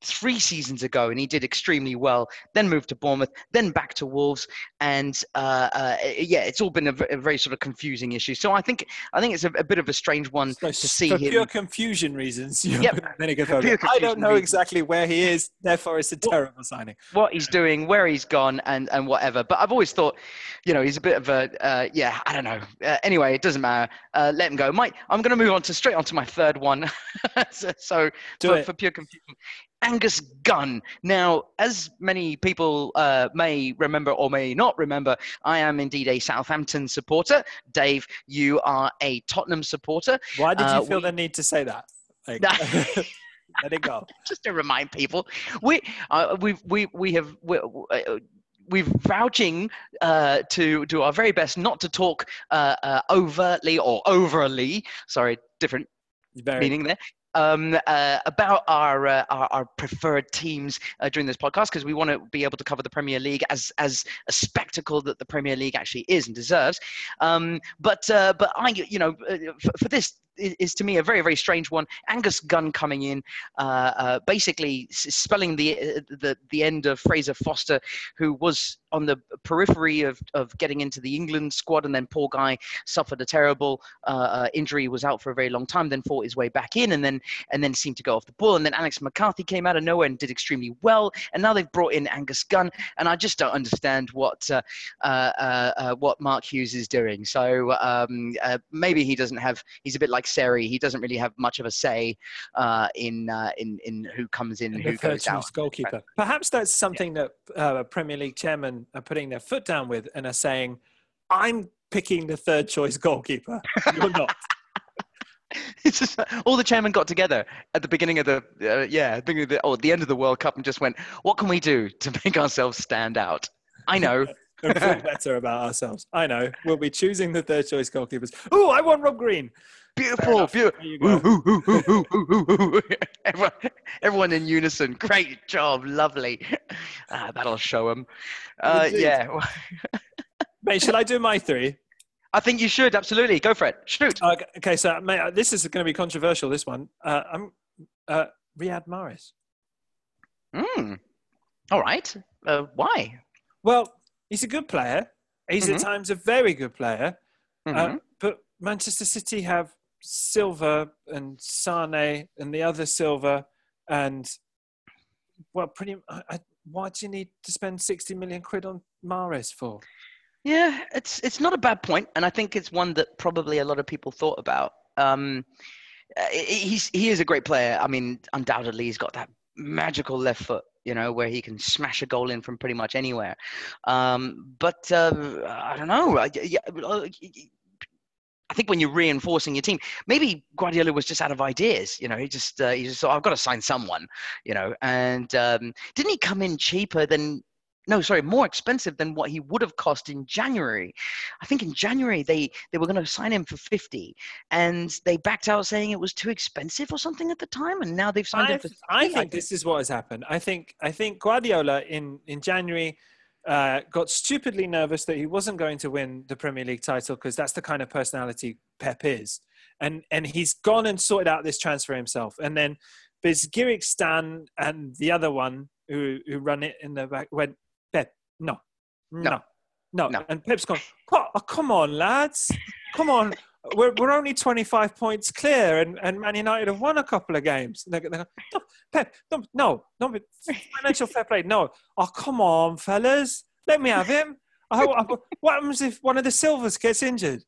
S2: three seasons ago and he did extremely well then moved to bournemouth then back to wolves and uh, uh, yeah it's all been a, v- a very sort of confusing issue so i think i think it's a, a bit of a strange one
S1: So
S2: to see
S1: for
S2: him
S1: pure confusion reasons,
S2: Yep.
S1: putting Vinegar
S2: For
S1: Phobe. I don't know
S2: reasons.
S1: exactly where he is, therefore it's a terrible signing.
S2: what he's doing where he's gone and and whatever but i've always thought you know he's a bit of a uh, yeah i don't know uh, anyway it doesn't matter uh, let him go mike i'm going to move on to straight on to my third one so, so
S1: Do
S2: for,
S1: it.
S2: for pure confusion Angus Gunn. Now, as many people uh, may remember or may not remember, I am indeed a Southampton supporter. Dave, you are a Tottenham supporter.
S1: Why did you
S2: Uh,
S1: feel
S2: we-
S1: the need to say that? Like, let it go.
S2: Just to remind people, we uh, we've we we have we, uh, we've vouching uh, to do our very best not to talk uh, uh, overtly or overly. Sorry, different
S1: Very,
S2: meaning there. Um, uh, about our, uh, our our preferred teams uh, during this podcast because we want to be able to cover the Premier League as as a spectacle that the Premier League actually is and deserves. Um, but uh, but I you know uh, for, for this is to me a very very strange one. Angus Gunn coming in, uh, uh, basically spelling the uh, the the end of Fraser Forster, who was on the periphery of, of getting into the England squad, and then poor guy suffered a terrible uh, uh, injury, was out for a very long time, then fought his way back in, and then and then seemed to go off the ball. And then Alex McCarthy came out of nowhere and did extremely well. And now they've brought in Angus Gunn, and I just don't understand what uh, what Mark Hughes is doing. So um, maybe he doesn't have. He's a bit like Sarri. He doesn't really have much of a say uh, in uh, in in who comes in,
S1: and
S2: who goes out.
S1: goalkeeper. Perhaps that's something that uh, Premier League chairmen are putting their foot down with and are saying, "I'm picking the third choice goalkeeper. You're not."
S2: It's just, all the chairmen got together at the beginning of the uh, yeah, beginning of the, or at the end of the World Cup and just went, "What can we do to make ourselves stand out?" I know.
S1: and feel better about ourselves. I know. We'll be choosing the third choice goalkeepers. Oh, I want Rob Green.
S2: Beautiful, beautiful. Everyone, everyone in unison. Great job, lovely. Ah, that'll show them. Uh, yeah,
S1: Mate, shall I do my three?
S2: I think you should absolutely go for it. Shoot.
S1: Uh, okay, so mate, uh, this is going to be controversial. This one, uh, I'm uh, Riyad Mahrez.
S2: Mm. All right. Uh, why?
S1: Well, he's a good player. He's at
S2: Mhm.
S1: times a very good player. Uh,
S2: Mhm.
S1: but Manchester City have Silva and Sane and the other Silva, and well, pretty. I, I, why do you need to spend sixty million quid on Mahrez for?
S2: Yeah, it's it's not a bad point, and I think it's one that probably a lot of people thought about. Um, uh, he's he is a great player. I mean, undoubtedly, he's got that magical left foot, you know, where he can smash a goal in from pretty much anywhere. Um, but uh, I don't know. I- uh, I think when you're reinforcing your team, maybe Guardiola was just out of ideas. You know, he just uh, he just thought I've got to sign someone. You know, and um, didn't he come in cheaper than? No, sorry, more expensive than what he would have cost in January. I think in January they they were going to sign him for fifty, and they backed out saying it was too expensive or something at the time, and now they've signed
S1: I,
S2: him for.
S1: I think this is what has happened. I think I think Guardiola in in January uh, got stupidly nervous that he wasn't going to win the Premier League title because that's the kind of personality Pep is, and and he's gone and sorted out this transfer himself. And then Begiristain and the other one who who run it in the back went no, no, no,
S2: No.
S1: and Pep's gone. "Oh, come on, lads, come on. We're, we're only 25 points clear, and, and Man United have won a couple of games. And they go, they go, no, Pep, no, no, no, financial fair play. No. Oh, come on, fellas. Let me have him. I, I, what happens if one of the Silvas gets injured?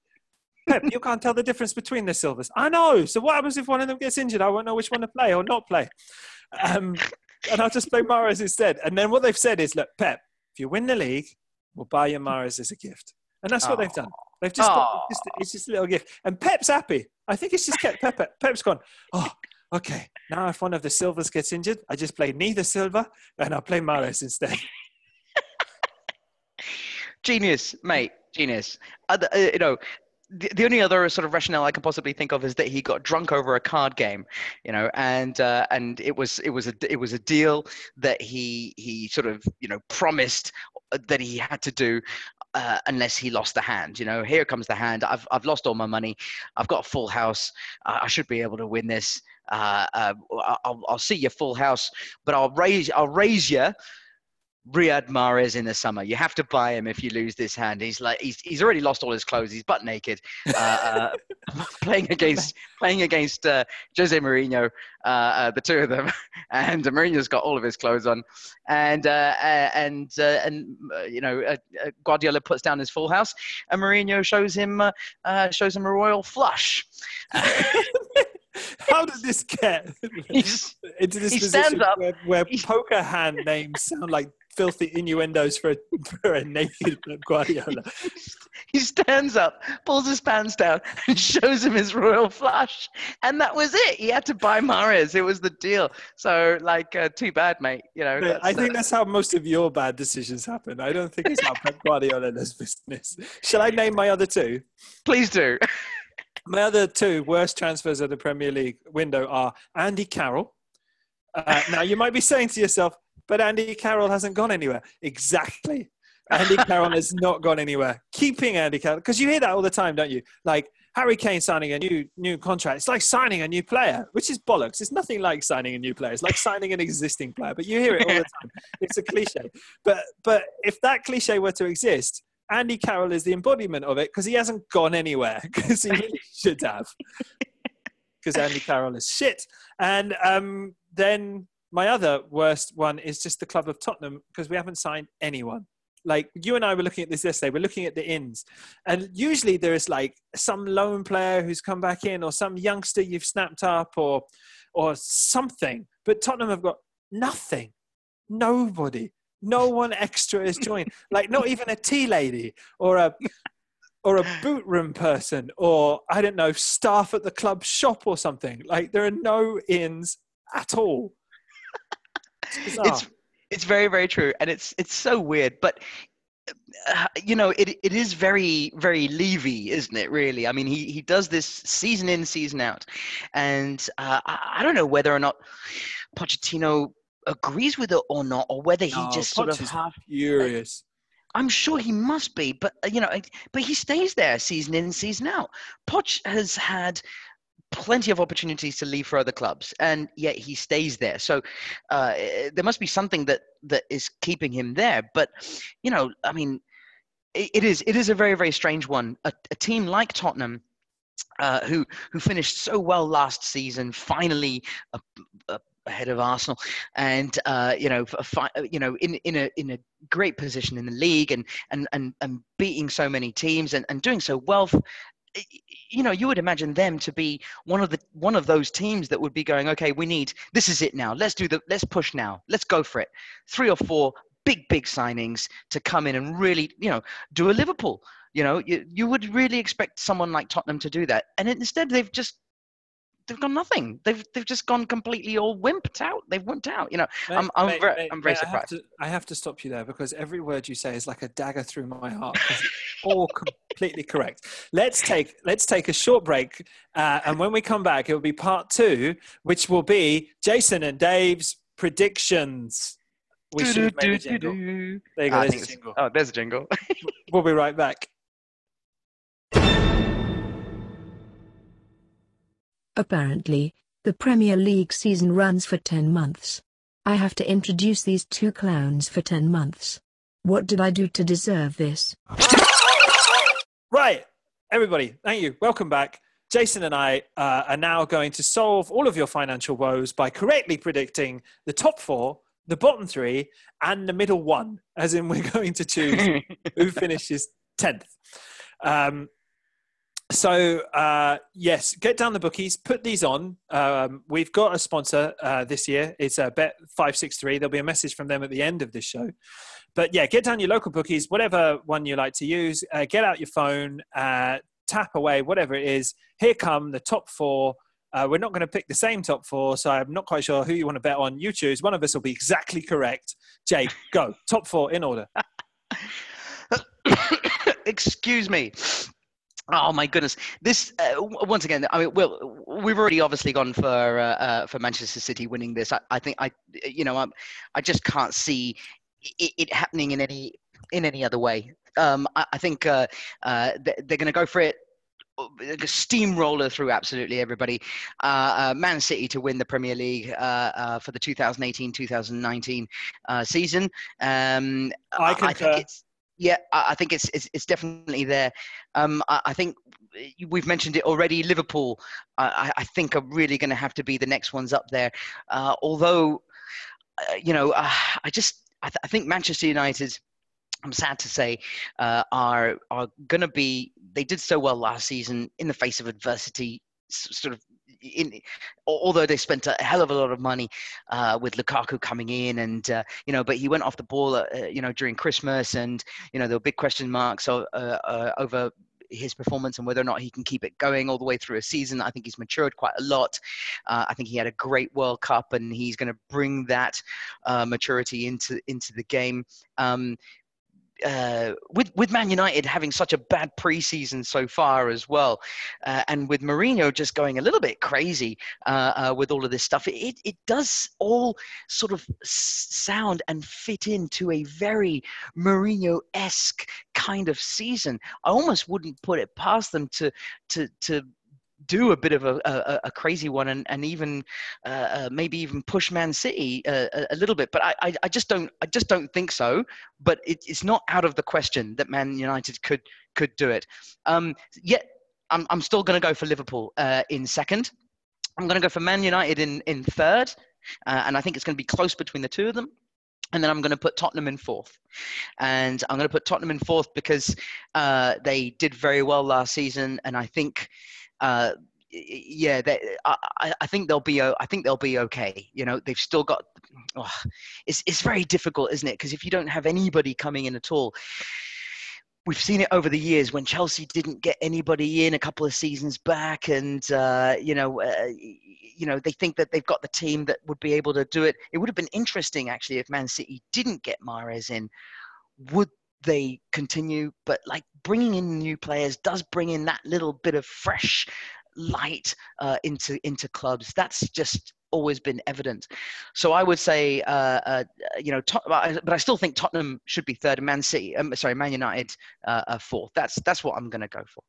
S1: Pep, you can't tell the difference between the Silvas. I know. So what happens if one of them gets injured? I won't know which one to play or not play. Um, and I'll just play Mahrez instead. And then what they've said is, look, Pep, if you win the league, we'll buy you Mahrez as a gift. And that's what they've done. They've just got, it's, just, it's just a little gift. And Pep's happy. I think it's just kept Pep. Pep's gone, oh, okay. Now if one of the Silvas gets injured, I just play neither Silva and I'll play Mahrez instead.
S2: Genius, mate. Genius. Uh, you know, the, the only other sort of rationale I can possibly think of is that he got drunk over a card game, you know, and uh, and it was it was a it was a deal that he he sort of you know promised that he had to do. Uh, unless he lost the hand, you know, here comes the hand. I've I've lost all my money. I've got a full house. I, I should be able to win this. Uh, uh, I'll, I'll see your full house, but I'll raise I'll raise you Riyad Mahrez in the summer. You have to buy him if you lose this hand. He's like he's he's already lost all his clothes. He's butt naked, uh, uh, playing against playing against uh, Jose Mourinho. Uh, uh, the two of them, and Mourinho's got all of his clothes on, and and and you know Guardiola puts down his full house, and Mourinho shows him shows him a royal flush.
S1: How did this get into this position where, where
S2: He-
S1: poker hand names sound like filthy innuendos for a, for a naked Guardiola?
S2: he stands up, pulls his pants down, and shows him his royal flush. And that was it. He had to buy Mahrez. It was the deal. So, like, uh, too bad, mate. You know,
S1: I think
S2: uh,
S1: that's how most of your bad decisions happen. I don't think it's how Pep Guardiola does business. Shall I name my other two?
S2: please do.
S1: My other two worst transfers of the Premier League window are Andy Carroll. Uh, now, you might be saying to yourself, but Andy Carroll hasn't gone anywhere. Exactly. Andy Carroll has not gone anywhere. Keeping Andy Carroll, because you hear that all the time, don't you? Like Harry Kane signing a new new contract. It's like signing a new player, which is bollocks. It's nothing like signing a new player. It's like signing an existing player. But you hear it all the time. It's a cliche. But but if that cliche were to exist, Andy Carroll is the embodiment of it because he hasn't gone anywhere because he really should have. Because Andy Carroll is shit. And um, then my other worst one is just the club of Tottenham because we haven't signed anyone. Like you and I were looking at this yesterday, we're looking at the ins, and usually there is like some lone player who's come back in, or some youngster you've snapped up, or or something. But Tottenham have got nothing, nobody, no one extra is joined. like not even a tea lady or a or a boot room person, or I don't know, staff at the club shop or something. Like there are no ins at all. It's
S2: it's it's very very true and it's it's so weird but uh, you know it it is very very levy isn't it really i mean he he does this season in season out and uh, I, I don't know whether or not pochettino agrees with it or not or whether he
S1: No,
S2: just sort of
S1: is
S2: half
S1: furious.
S2: I'm sure he must be, but uh, you know, but he stays there season in, season out. Poch has had plenty of opportunities to leave for other clubs, and yet he stays there. So uh, there must be something that that is keeping him there. But you know, I mean, it, it is it is a very very strange one. A, a team like Tottenham. Uh, who who finished so well last season? Finally, uh, uh, ahead of Arsenal, and uh, you know, fi- uh, you know, in in a in a great position in the league, and and and, and beating so many teams, and, and doing so well. You know, you would imagine them to be one of the one of those teams that would be going, okay, we need this is it now. Let's do the let's push now. Let's go for it. Three or four big big signings to come in and really, you know, do a Liverpool. You know, you, you would really expect someone like Tottenham to do that, and instead they've just they've got nothing. They've they've just gone completely all wimped out. They've wimped out. You know,
S1: Mate,
S2: I'm I'm
S1: mate,
S2: very
S1: mate,
S2: I'm very
S1: mate, I have,
S2: surprised.
S1: to, I have to stop you there because every word you say is like a dagger through my heart. it's all completely correct. Let's take let's take a short break, uh, and when we come back, it will be part two, which will be Jason and Dave's predictions. We should have a jingle.
S2: Do-do-do-do-do.
S1: There you go.
S2: Ah,
S1: There's a jingle.
S2: Oh, there's a jingle.
S1: We'll be right back.
S3: Apparently, the Premier League season runs for 10 months. I have to introduce these two clowns for 10 months. What did I do to deserve this?
S1: Right, everybody, thank you. Welcome back. Jason and I uh, are now going to solve all of your financial woes by correctly predicting the top four, the bottom three, and the middle one, as in we're going to choose who finishes 10th. Um, so, uh, yes, get down the bookies, put these on. Um, we've got a sponsor uh, this year. It's uh, Bet563. There'll be a message from them at the end of this show. But yeah, get down your local bookies, whatever one you like to use. Uh, get out your phone, uh, tap away, whatever it is. Here come the top four. Uh, we're not going to pick the same top four, so I'm not quite sure who you want to bet on. You choose. One of us will be exactly correct. Jake, go. top four in order.
S2: Excuse me. Oh my goodness! This uh, once again. I mean, well, we've already obviously gone for uh, uh, for Manchester City winning this. I, I think I, you know, I'm, I just can't see it, it happening in any in any other way. Um, I, I think uh, uh, they- they're going to go for it. like a Steamroller through absolutely everybody. Uh, uh, Man City to win the Premier League uh, uh, for the 2018-2019 uh, season. Um,
S1: I
S2: think it's yeah, I think it's it's, it's definitely there. Um, I, I think we've mentioned it already. Liverpool, I, I think, are really going to have to be the next ones up there. Uh, although, uh, you know, uh, I just I, th- I think Manchester United. I'm sad to say, uh, are are going to be. They did so well last season in the face of adversity. Sort of, in, although they spent a hell of a lot of money uh, with Lukaku coming in, and uh, you know, but he went off the ball, uh, uh, you know, during Christmas, and you know, there were big question marks uh, uh, over his performance and whether or not he can keep it going all the way through a season. I think he's matured quite a lot. Uh, I think he had a great World Cup, and he's going to bring that uh, maturity into into the game. Um, uh, with with Man United having such a bad preseason so far as well, uh, and with Mourinho just going a little bit crazy uh, uh, with all of this stuff, it it does all sort of sound and fit into a very Mourinho esque kind of season. I almost wouldn't put it past them to to to do a bit of a, a, a crazy one and, and even uh, uh, maybe even push Man City uh, a, a little bit. But I, I, I just don't I just don't think so. But it, it's not out of the question that Man United could could do it. Um, yet I'm I'm still going to go for Liverpool uh, in second. I'm going to go for Man United in in third, uh, and I think it's going to be close between the two of them. And then I'm going to put Tottenham in fourth. And I'm going to put Tottenham in fourth because uh, they did very well last season, and I think uh, yeah, they, I, I- think they'll be. I think they'll be okay. You know, they've still got. Oh, it's it's very difficult, isn't it? Because if you don't have anybody coming in at all, we've seen it over the years when Chelsea didn't get anybody in a couple of seasons back, and uh, you know, uh, you know, they think that they've got the team that would be able to do it. It would have been interesting actually if Man City didn't get Mahrez in. Would they continue? But like bringing in new players does bring in that little bit of fresh light uh, into into clubs. That's just always been evident. So I would say, uh, uh, you know, Tot- but I- but I still think Tottenham should be third, and Man City, um, sorry, Man United uh, uh, fourth. That's that's what I'm going to go for.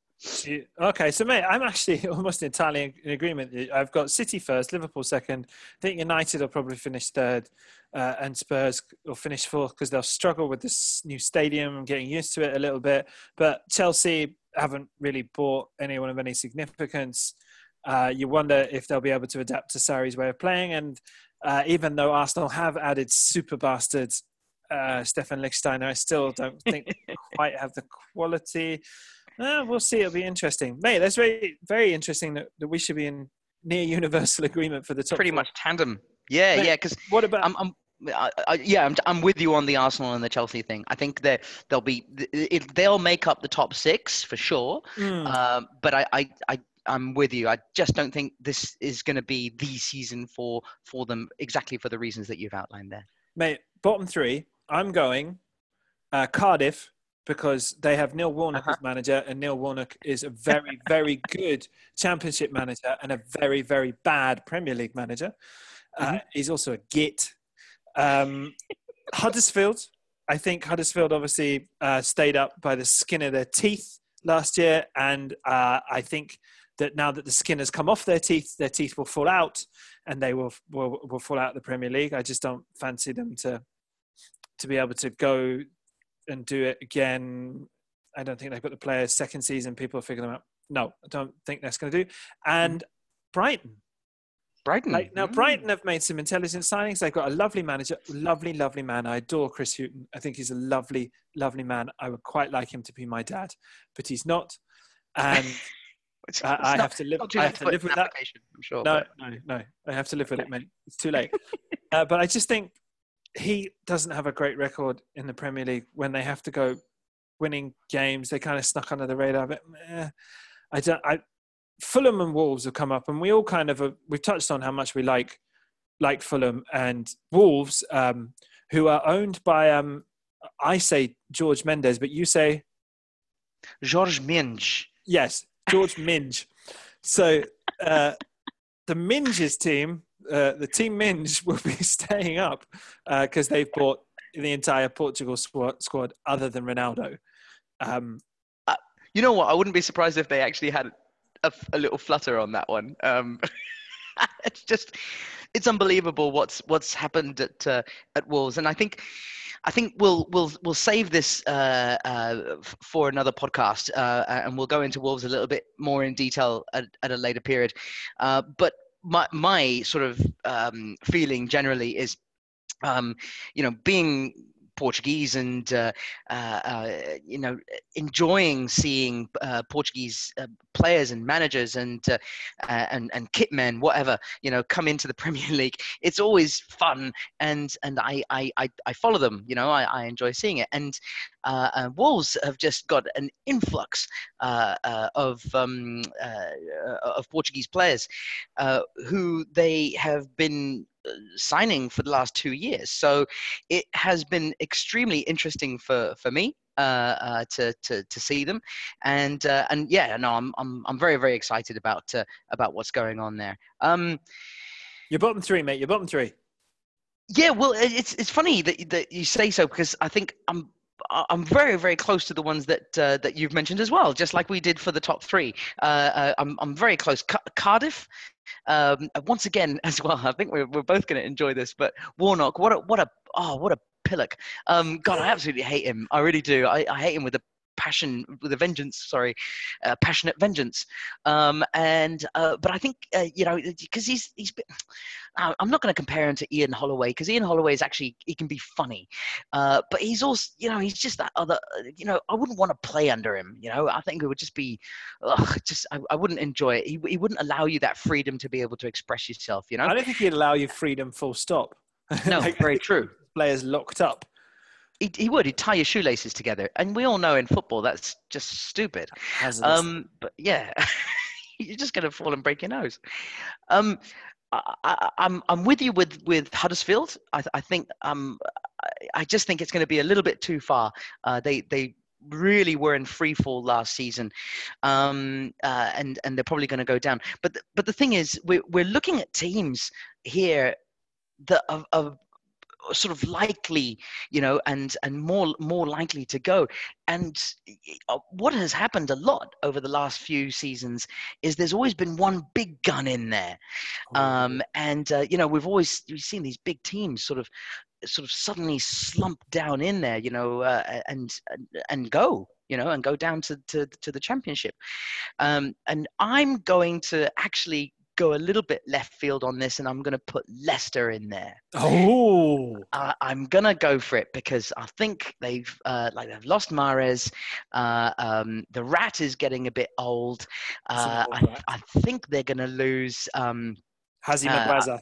S1: Okay, so mate, I'm actually almost entirely in- agreement. I've got City first, Liverpool second. I think United will probably finish third, uh, and Spurs will finish fourth because they'll struggle with this new stadium and getting used to it a little bit. But Chelsea haven't really bought anyone of any significance. Uh, you wonder if they'll be able to adapt to Sarri's way of playing. And uh, even though Arsenal have added super bastards, uh, Stefan Lichtsteiner, I still don't think they quite have the quality. Uh, we'll see. It'll be interesting, mate. That's very, very interesting that, that we should be in near universal agreement for the top.
S2: Pretty
S1: four.
S2: much tandem. Yeah,
S1: Mate,
S2: yeah. Because
S1: What about?
S2: I'm, I'm I, I, yeah, I'm, I'm with you on the Arsenal and the Chelsea thing. I think that they'll be it, they'll make up the top six for sure.
S1: Mm.
S2: Um, but I, I, I, I'm with you. I just don't think this is going to be the season for for them exactly for the reasons that you've outlined there.
S1: Mate, bottom three, I'm going uh, Cardiff because they have Neil Warnock
S2: Uh-huh.
S1: as manager, and Neil Warnock is a very, very good Championship manager and a very, very bad Premier League manager. Uh,
S2: Mhm.
S1: he's also a git. Um, Huddersfield, I think Huddersfield obviously uh, stayed up by the skin of their teeth last year, and uh, I think that now that the skin has come off their teeth, their teeth will fall out, and they will will, will fall out of the Premier League. I just don't fancy them to to be able to go and do it again. I don't think they've got the players. Second season, people will figure them out. No, I don't think that's going to do. And Brighton.
S2: Brighton.
S1: Like, now,
S2: Mm.
S1: Brighton have made some intelligent signings. They've got a lovely manager, lovely, lovely man. I adore Chris Hughton. I think he's a lovely, lovely man. I would quite like him to be my dad, but he's not. And
S2: It's-
S1: I,
S2: it's
S1: I
S2: not-
S1: have to live. I have to live with that.
S2: I'm sure.
S1: No,
S2: but-
S1: no, no. I have to live with it, mate. It's too late. uh, but I just think he doesn't have a great record in the Premier League when they have to go winning games. They kind of snuck under the radar. But I don't. I Fulham and Wolves have come up, and we all kind of uh, we've touched on how much we like like Fulham and Wolves, um, who are owned by um, I say George Mendes, but you say
S2: George Minge.
S1: Yes, George Minge. So uh, the Minges team, uh, the team Minge, will be staying up because they've bought the entire Portugal squad, squad other than Ronaldo. Um,
S2: You know what? I wouldn't be surprised if they actually had a, a little flutter on that one. Um, it's just, it's unbelievable what's what's happened at uh, at Wolves, and I think. I think we'll we'll we'll save this uh, uh, for another podcast, uh, and we'll go into Wolves a little bit more in detail at, at a later period. Uh, but my my sort of um, feeling generally is, um, you know, being Portuguese and uh, uh, uh, you know enjoying seeing Portuguese players and managers and and and kitmen whatever you know come into the Premier League. It's always fun and and I I, I, I follow them. You know I, I enjoy seeing it. And uh, uh, Wolves have just got an influx uh, of um, of Portuguese players who they have been signing for the last two years. So it has been extremely interesting for for me uh, uh, to, to to see them, and uh, and yeah, no, I'm I'm I'm very very excited about uh, about what's going on there. Um,
S1: your bottom three, mate. Your bottom three.
S2: yeah, well, it's it's funny that that you say so because I think I'm. I'm very, very close to the ones that uh, that you've mentioned as well, just like we did for the top three. Uh, uh, I'm, I'm very close. Ca- Cardiff, um, once again as well. I think we're, we're both going to enjoy this. But Warnock, what a what a oh what a pillock. Um, God, I absolutely hate him. I really do. I, I hate him with a passion, with a vengeance. Sorry, uh, passionate vengeance. Um, and uh, but I think uh, you know because he's he's. Been, uh, I'm not going to compare him to Ian Holloway because Ian Holloway is actually he can be funny, uh, but he's also you know he's just that other you know I wouldn't want to play under him. You know I think it would just be, ugh, just I, I wouldn't enjoy it. He, he wouldn't allow you that freedom to be able to express yourself. You know.
S1: I don't think he'd allow you freedom. Full stop.
S2: No,
S1: Like,
S2: very true.
S1: Players locked up.
S2: He, he would. He'd tie your shoelaces together, and we all know in football that's just stupid.
S1: Hazardous.
S2: Um, but yeah, you're just gonna fall and break your nose. Um, I, I, I'm I'm with you with with Huddersfield. I, I think um, I, just think it's going to be a little bit too far. Uh, they they really were in free fall last season, um, uh, and and they're probably going to go down. But the, but the thing is, we're we're looking at teams here that are sort of likely, you know, and and more more likely to go. And uh, what has happened a lot over the last few seasons is there's always been one big gun in there, um, and uh, you know we've always we've seen these big teams sort of sort of suddenly slump down in there, you know, uh, and and and go, you know, and go down to to, to the championship. Um, and I'm going to actually go a little bit left field on this, and I'm going to put Leicester in there.
S1: oh,
S2: Uh, I'm gonna go for it because I think they've uh, like they've lost Mahrez. Uh, um, the rat is getting a bit old. Uh,
S1: old
S2: I. I think they're gonna lose. Um,
S1: Hazi
S2: Uh,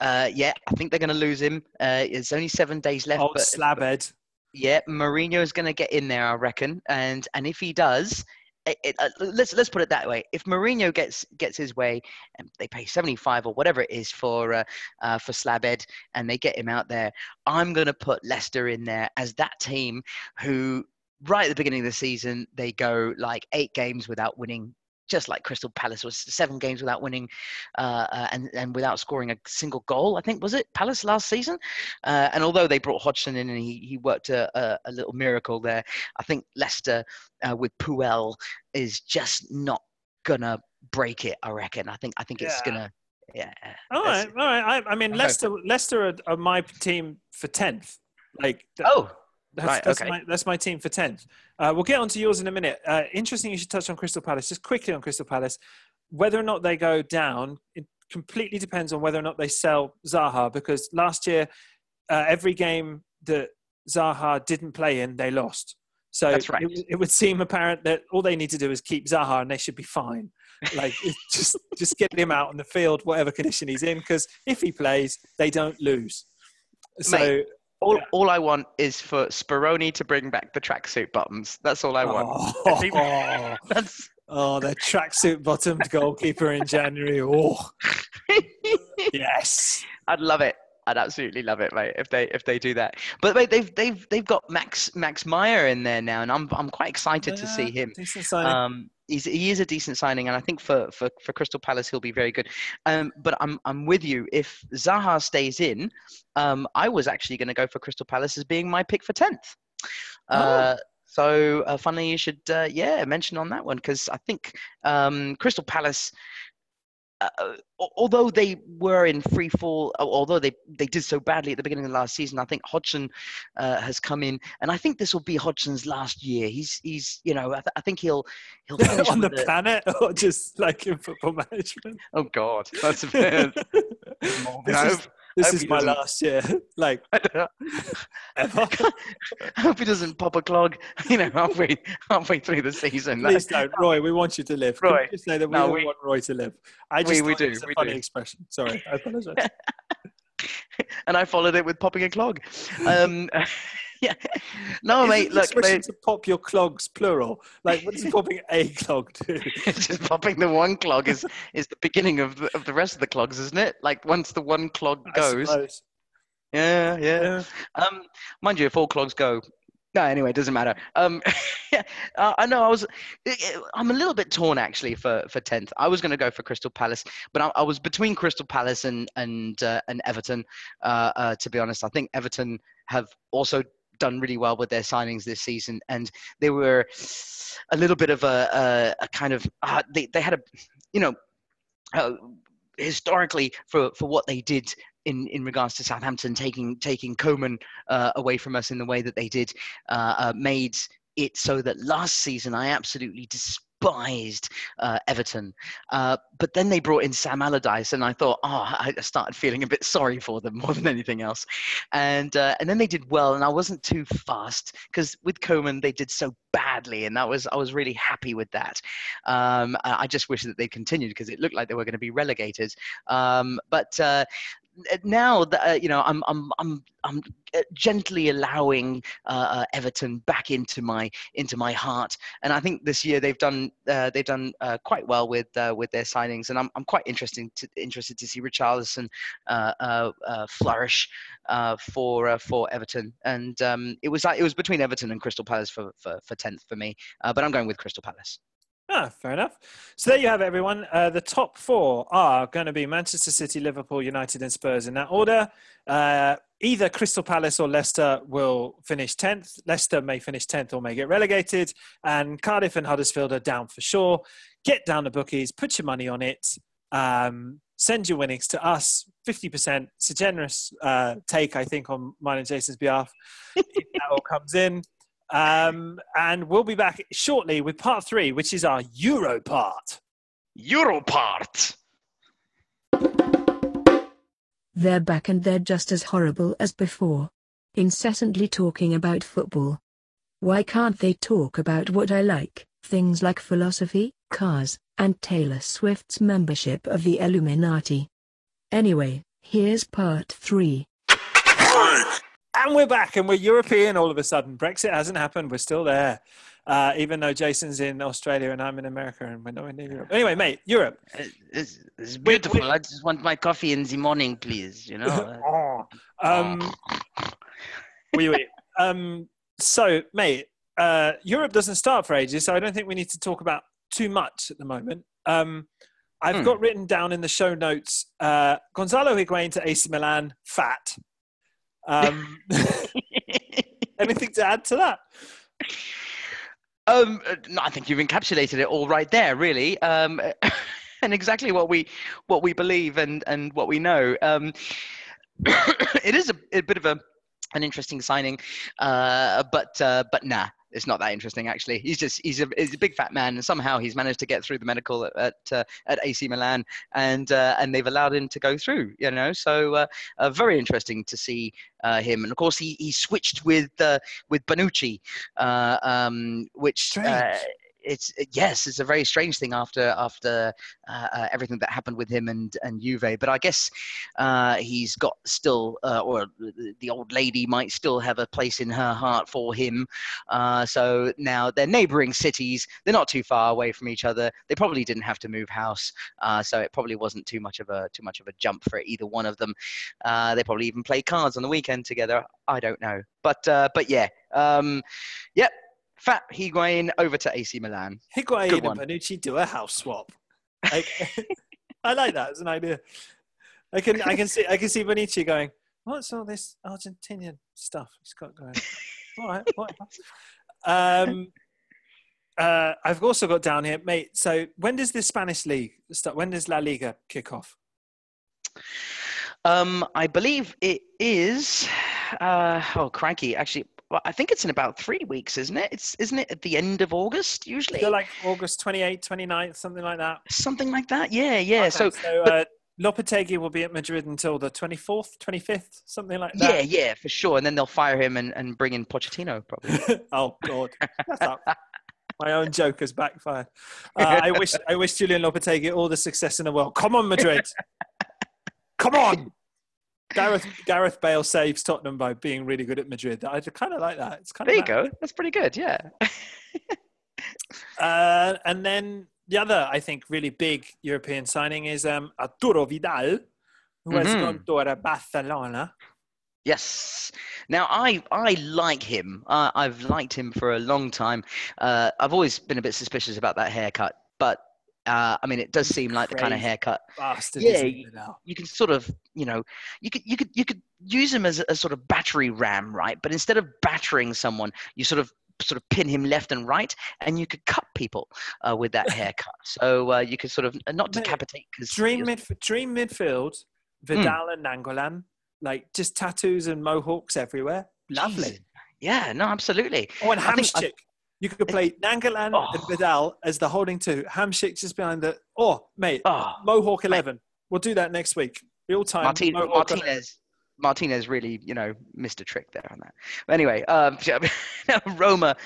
S2: Uh, yeah, I think they're going to lose him. Uh, it's only seven days left.
S1: Old
S2: but,
S1: slabhead.
S2: yeah, Mourinho is going to get in there, I reckon. And and if he does, it, uh, let's let's put it that way. If Mourinho gets gets his way, and they pay seventy five or whatever it is for uh, uh, for Slabhead, and they get him out there, I'm going to put Leicester in there as that team who. Right at the beginning of the season, they go like eight games without winning just like Crystal Palace was seven games without winning uh, uh, and, and without scoring a single goal, I think, was it Palace last season? Uh, and although they brought Hodgson in and he, he worked a, a, a little miracle there, I think Leicester uh, with Puel is just not going to break it, I reckon. I think, I think it's going to. Yeah.
S1: All right, all right. I, I mean,
S2: I'm
S1: Leicester, Leicester are, are my team for tenth. Like,
S2: Oh,
S1: That's,
S2: Right,
S1: that's,
S2: okay.
S1: my, that's my team for 10th. Uh, we'll get on to yours in a minute. Uh, interesting you should touch on Crystal Palace. Just quickly on Crystal Palace. Whether or not they go down, it completely depends on whether or not they sell Zaha because last year, uh, every game that Zaha didn't play in, they lost. So
S2: right.
S1: it, it would seem apparent that all they need to do is keep Zaha and they should be fine. Like just just get him out on the field, whatever condition he's in, because if he plays, they don't lose. So
S2: Mate, all,
S1: Yeah.
S2: all I want is for Speroni to bring back the tracksuit buttons. That's all I want.
S1: Oh,
S2: That's
S1: oh, the tracksuit bottomed goalkeeper in January. Oh, yes.
S2: I'd love it. I'd absolutely love it, mate. If they if they do that, but mate, they've they've they've got Max Max Meyer in there now, and I'm I'm quite excited to see him.
S1: Decent signing.
S2: Um, he's he is a decent signing, and I think for for for Crystal Palace he'll be very good. Um, but I'm I'm with you. If Zaha stays in, um, I was actually going to go for Crystal Palace as being my pick for tenth. Uh, so uh, funnily you should uh, yeah mention on that one because I think um, Crystal Palace. Uh, although they were in free fall, although they, they did so badly at the beginning of the last season, I think Hodgson uh, has come in, and I think this will be Hodgson's last year. He's he's you know I, th- I think he'll he'll finish
S1: on the planet or just like in football management?
S2: Oh God, that's a
S1: this is, this is my
S2: doesn't-
S1: last year. Like, ever.
S2: I hope he doesn't pop a clog, you know, halfway halfway through the season.
S1: Please don't. Roy, we want you to live. We
S2: Roy,
S1: just say that we
S2: no, we-
S1: want Roy to live. I
S2: we-
S1: just
S2: we
S1: thought
S2: do,
S1: it was a
S2: we
S1: funny
S2: do.
S1: expression. Sorry, I apologize.
S2: and I followed it with popping a clog. Um, yeah, no,
S1: Is
S2: mate. Look, they-
S1: to pop your clogs plural. Like, what does popping a clog do?
S2: just popping the one clog is is the beginning of the, of the rest of the clogs, isn't it? Like once the one clog goes, yeah, yeah.
S1: Yeah.
S2: Um, mind you, if all clogs go, no, anyway, it doesn't matter. Um, yeah, uh, I know I was, I'm a little bit torn actually for for tenth. I was going to go for Crystal Palace, but I, I was between Crystal Palace and and uh, and Everton. Uh, uh, to be honest, I think Everton have also done really well with their signings this season, and they were a little bit of a a, a kind of uh, they they had a, you know. Uh, historically for, for what they did in, in regards to Southampton taking taking Koeman uh, away from us in the way that they did, uh, uh, made it so that last season I absolutely despised uh, Everton. Uh, but then they brought in Sam Allardyce, and I thought, oh, I started feeling a bit sorry for them more than anything else. And uh, and then they did well, and I wasn't too fast because with Koeman they did so badly, and that was I was really happy with that. Um, I just wish that they continued because it looked like they were going to be relegated. Um, but uh, now that uh, you know, I'm I'm I'm I'm uh, gently allowing uh, uh, Everton back into my into my heart, and I think this year they've done uh, they've done uh, quite well with uh, with their signings, and I'm I'm quite interested to, interested to see Richarlison uh, uh, uh, flourish uh, for uh, for Everton, and um, it was like it was between Everton and Crystal Palace for for for tenth for me, uh, but I'm going with Crystal Palace.
S1: Ah, fair enough. So there you have it, everyone. Uh, the top four are going to be Manchester City, Liverpool, United, and Spurs in that order. Uh, either Crystal Palace or Leicester will finish 10th. Leicester may finish 10th or may get relegated. And Cardiff and Huddersfield are down for sure. Get down the bookies, put your money on it. Um, send your winnings to us. 50%. It's a generous uh, take, I think, on mine and Jason's behalf. if that all comes in. Um, and we'll be back shortly with part three, which is our Euro part.
S2: Europart.
S3: They're back and they're just as horrible as before. Incessantly talking about football. Why can't they talk about what I like, things like philosophy, cars, and Taylor Swift's membership of the Illuminati? Anyway, Here's part three.
S1: And we're back and we're European all of a sudden. Brexit hasn't happened. We're still there. Uh, even though Jason's in Australia and I'm in America and we're not in Europe. Anyway, mate, Europe.
S2: It's, it's beautiful. I just want my coffee in the morning, please. You know.
S1: um, oui, oui. um, so, mate, uh, Europe doesn't start for ages, so I don't think we need to talk about too much at the moment. Um, I've
S2: Hmm.
S1: got written down in the show notes uh, Gonzalo Higuain to AC Milan, fat. Um, anything to add to that?
S2: Um, no, I think you've encapsulated it all right there, really, um, and exactly what we what we believe and and what we know. Um, it is a, a bit of a an interesting signing, uh, but uh, but nah, it's not that interesting actually. He's just he's a he's a big fat man, and somehow he's managed to get through the medical at at, uh, at AC Milan, and uh, and they've allowed him to go through. You know, so uh, uh, very interesting to see uh, him, and of course he he switched with uh, with Bonucci, uh, um, which. Uh, it's yes, it's a very strange thing after after uh, uh, everything that happened with him and and Juve. But I guess uh, he's got still, uh, or the- old lady might still have a place in her heart for him. Uh, so now they're neighbouring cities. They're not too far away from each other. They probably didn't have to move house, uh, so it probably wasn't too much of a too much of a jump for either one of them. Uh, they probably even play cards on the weekend together. I don't know, but uh, but yeah, um, yep. Fat Higuain over to AC Milan.
S1: Higuain
S2: Good
S1: and. Bonucci do a house swap. Like, I like that as an idea. I can I can see I can see Bonucci going. What's all this Argentinian stuff he's got going? all right, whatever. Um, uh, I've also got down here, mate. So when does the Spanish league start? When does La Liga kick off?
S2: Um, I believe it is. Uh, oh, cranky! Actually, well, I think it's in about three weeks, isn't it? It's isn't it at the end of August usually?
S1: They're like August 28th, 29th, something like that.
S2: Something like that. Yeah, yeah.
S1: Okay,
S2: So
S1: so uh, Lopetegui will be at Madrid until the 24th, 25th, something like that.
S2: yeah, yeah, for sure. And then they'll fire him and, and bring in Pochettino probably.
S1: oh God, my own joke has backfired. Uh, I wish I wish Julen Lopetegui all the success in the world. Come on, Madrid. Come on. Gareth Gareth Bale saves Tottenham by being really good at Madrid. I kind of like that. It's kind of
S2: there you go. That's pretty good. Yeah.
S1: Uh, and then the other, I think, really big European signing is um, Arturo Vidal, who has
S2: Mhm.
S1: gone to Barcelona.
S2: Yes. Now I I like him. Uh, I've liked him for a long time. Uh, I've always been a bit suspicious about that haircut, but uh, I mean, it does seem like the kind of haircut
S1: Bastard,
S2: Yeah,
S1: isn't he,
S2: y-
S1: Vidal?
S2: you can sort of you know you could you could you could use him as a, a sort of battery ram right but instead of battering someone you sort of sort of pin him left and right and you could cut people uh, with that haircut so uh, you could sort of not decapitate because
S1: Dream, midf- dream midfield. Vidal and Nainggolan, like just tattoos and mohawks everywhere. Lovely.
S2: yeah no absolutely
S1: Oh, and
S2: I think I-
S1: Hamsik. You could play Nainggolan and
S2: Oh.
S1: Vidal as the holding two. Hamsik just behind the. Oh, mate,
S2: oh
S1: Mohawk 11. We'll do that next week. Real time.
S2: Martin,
S1: Mohawk 11.
S2: Martinez Martinez really, you know, missed a trick there on that. But anyway, um, Roma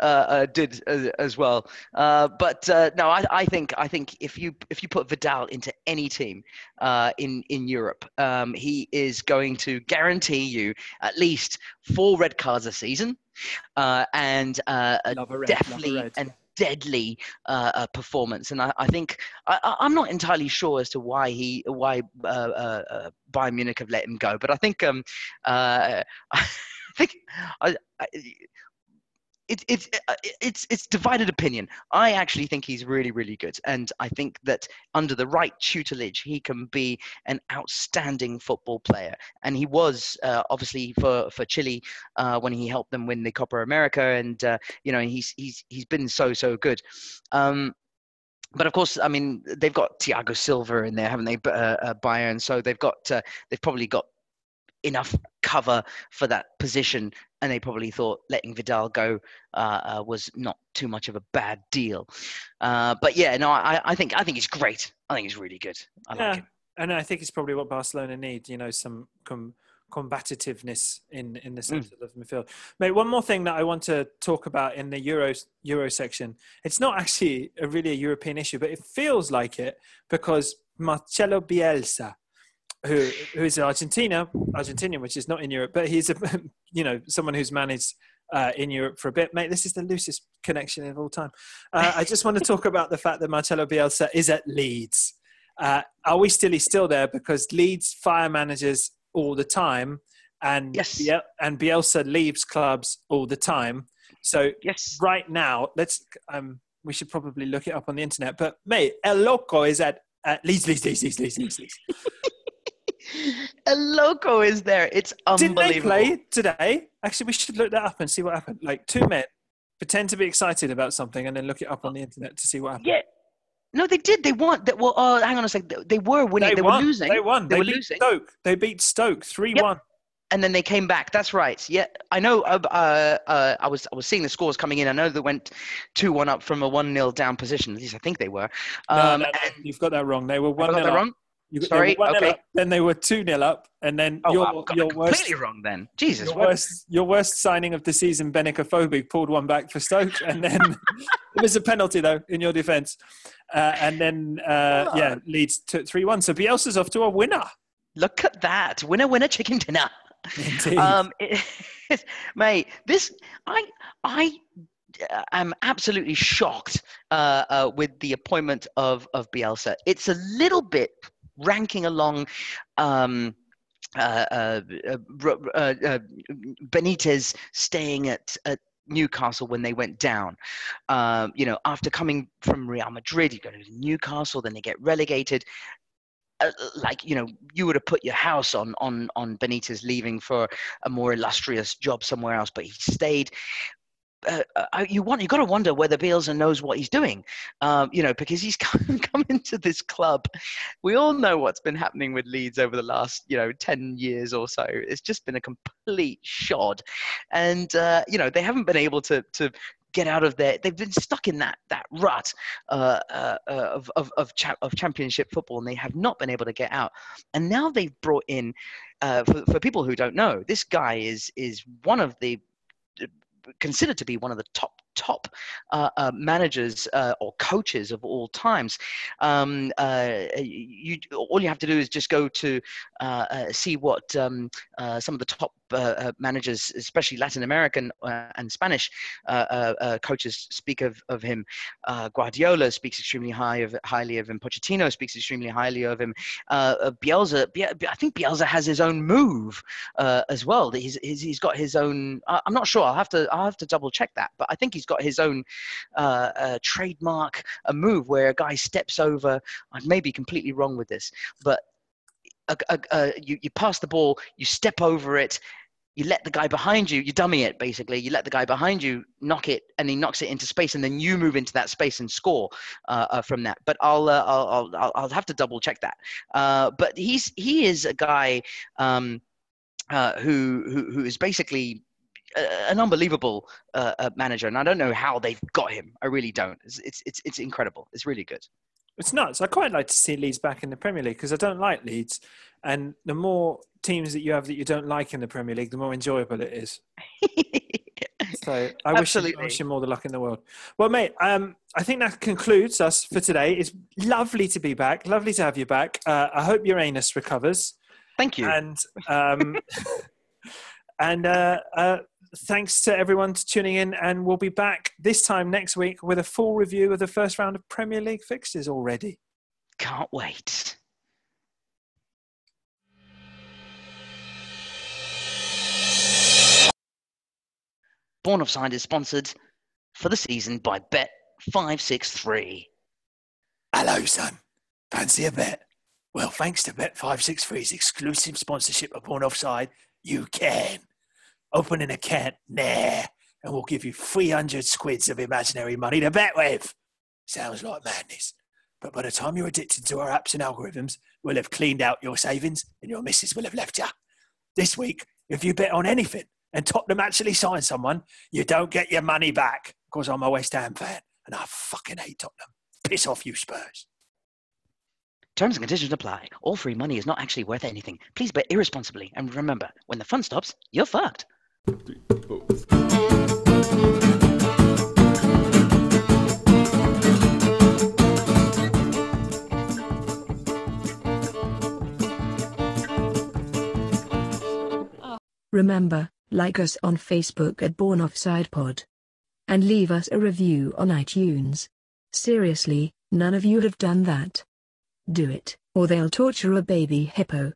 S2: uh, uh, did as, as well. Uh, but uh, no, I, I think I think if you if you put Vidal into any team uh, in in Europe, um, he is going to guarantee you at least four red cards a season, uh, and uh, a
S1: Love red,
S2: definitely and deadly uh, uh, performance. And I, I think I, I'm not entirely sure as to why he why uh, uh, uh, Bayern Munich have let him go, but I think um, uh, I think I, I, it, it's uh, it's it's divided opinion. I actually think he's really really good, and I think that under the right tutelage, he can be an outstanding football player. And he was uh, obviously for for Chile uh, when he helped them win the Copa America, and uh, you know he's he's he's been so so good. Um, but of course, I mean they've got Thiago Silva in there, haven't they? Uh, uh, Bayern, so they've got uh, they've probably got enough cover for that position, and they probably thought letting Vidal go uh, uh, was not too much of a bad deal. Uh, but yeah, no, I, I think I think he's great. I think he's really good. I
S1: yeah,
S2: like him.
S1: and I think it's probably what Barcelona need. You know, some com- combativeness in in the
S2: Mm.
S1: of the midfield. Mate, one more thing that I want to talk about in the Euro Euro section. It's not actually a really a European issue, but it feels like it because Marcelo Bielsa, who who is Argentina, Argentinian, which is not in Europe, but he's a you know someone who's managed uh, in Europe for a bit. Mate, this is the loosest connection of all time. Uh, I just want to talk about the fact that Marcelo Bielsa is at Leeds. Uh, are we still he's still there because Leeds fire managers all the time, and
S2: Yes.
S1: Biel- and Bielsa leaves clubs all the time. So
S2: Yes.
S1: right now, let's um, we should probably look it up on the internet. But mate, El Loco is at, at Leeds, Leeds, Leeds, Leeds, Leeds, Leeds. Leeds.
S2: A loco is there. It's unbelievable.
S1: Didn't they play today? Actually, we should look that up and see what happened. Like two men pretend to be excited about something and then look it up on the internet to see what happened.
S2: Yeah. No, they did. They won. They, well, uh, hang on a second. They- They were winning. They,
S1: won.
S2: were losing.
S1: They won.
S2: They
S1: They,
S2: were
S1: beat
S2: losing.
S1: Stoke. They beat Stoke three one.
S2: and then they came back. That's right. Yeah, I know. Uh, uh, uh, I was I was seeing the scores coming in. I know they went two one up from a one 0 down position. At least I think they were. Um,
S1: no, no,
S2: and
S1: you've got that wrong. They were one
S2: got
S1: nil up.
S2: wrong.
S1: You,
S2: Sorry,
S1: 1-0
S2: okay.
S1: up, then they were two 0 up, and then
S2: Oh,
S1: your
S2: got
S1: your worst
S2: completely wrong then. Jesus,
S1: your worst, your worst signing of the season, Benik Afobe, pulled one back for Stoke, and then it was a penalty though in your defence, uh, and then uh, yeah, Leeds took three one. So Bielsa's off to a winner.
S2: Look at that. Winner, winner, chicken dinner.
S1: Indeed.
S2: Um, it, mate, this I I uh, am absolutely shocked uh, uh, with the appointment of of Bielsa. It's a little bit ranking along. Um, uh, uh, uh, uh, Benitez staying at, at Newcastle when they went down. Um, you know, after coming from Real Madrid, you go to Newcastle, then they get relegated. Uh, like you know, you would have put your house on on on Benitez leaving for a more illustrious job somewhere else, but he stayed. Uh, uh, you want you got to wonder whether Bielsa knows what he's doing, um, you know, because he's come, come into this club. We all know what's been happening with Leeds over the last, you know, ten years or so. It's just been a complete shod, and uh, you know they haven't been able to to get out of there. They've been stuck in that that rut uh, uh, uh, of of of, cha- of championship football, and they have not been able to get out. And now they've brought in, uh, for for people who don't know, this guy is is one of the considered to be one of the top top uh, uh, managers uh, or coaches of all times. Um, uh, you all you have to do is just go to uh, uh, see what um, some of the top uh, uh, managers, especially Latin American uh, and Spanish uh, uh, uh, coaches, speak of of him. Uh, Guardiola speaks extremely high of highly of him. Pochettino speaks extremely highly of him. Uh, uh, Bielsa, I think Bielsa has his own move uh, as well. He's, he's he's got his own. I'm not sure. I'll have to I'll have to double check that. But I think he's got his own uh, uh, trademark, a move where a guy steps over. I may be completely wrong with this, but a, a, you you pass the ball, you step over it. You let the guy behind you, you dummy it basically. You let the guy behind you knock it, and he knocks it into space, and then you move into that space and score uh, uh, from that. But I'll, uh, I'll, I'll I'll have to double check that. Uh, but he's he is a guy um, uh, who, who who is basically a- an unbelievable uh, uh, manager, and I don't know how they've got him. I really don't. It's it's it's, it's incredible. It's really good.
S1: It's nuts. I quite like to see Leeds back in the Premier League because I don't like Leeds, and the more teams that you have that you don't like in the Premier League, the more enjoyable it is. So I wish, you, I
S2: Absolutely.
S1: wish you all the luck in the world. Well, mate, um, I think that concludes us for today. It's lovely to be back. Lovely to have you back. Uh, I hope your anus recovers.
S2: Thank you.
S1: And um, and uh, uh, thanks to everyone for tuning in. And we'll be back this time next week with a full review of the first round of Premier League fixtures already.
S2: Can't wait. Born Offside is sponsored for the season by Bet563.
S1: Hello, son. Fancy a bet? Well, thanks to Bet563's exclusive sponsorship of Born Offside, you can. Open an account now, and we'll give you 300 squids of imaginary money to bet with. Sounds like madness. But by the time you're addicted to our apps and algorithms, we'll have cleaned out your savings and your missus will have left you. This week, if you bet on anything and Tottenham actually sign someone, you don't get your money back. Because I'm a West Ham fan and I fucking hate Tottenham. Piss off, you Spurs.
S2: Terms and conditions apply. All free money is not actually worth anything. Please bet irresponsibly. And remember, when the fun stops, you're fucked.
S3: Remember, like us on Facebook at Born Offside Pod. And leave us a review on iTunes. Seriously, none of you have done that. Do it, or they'll torture a baby hippo.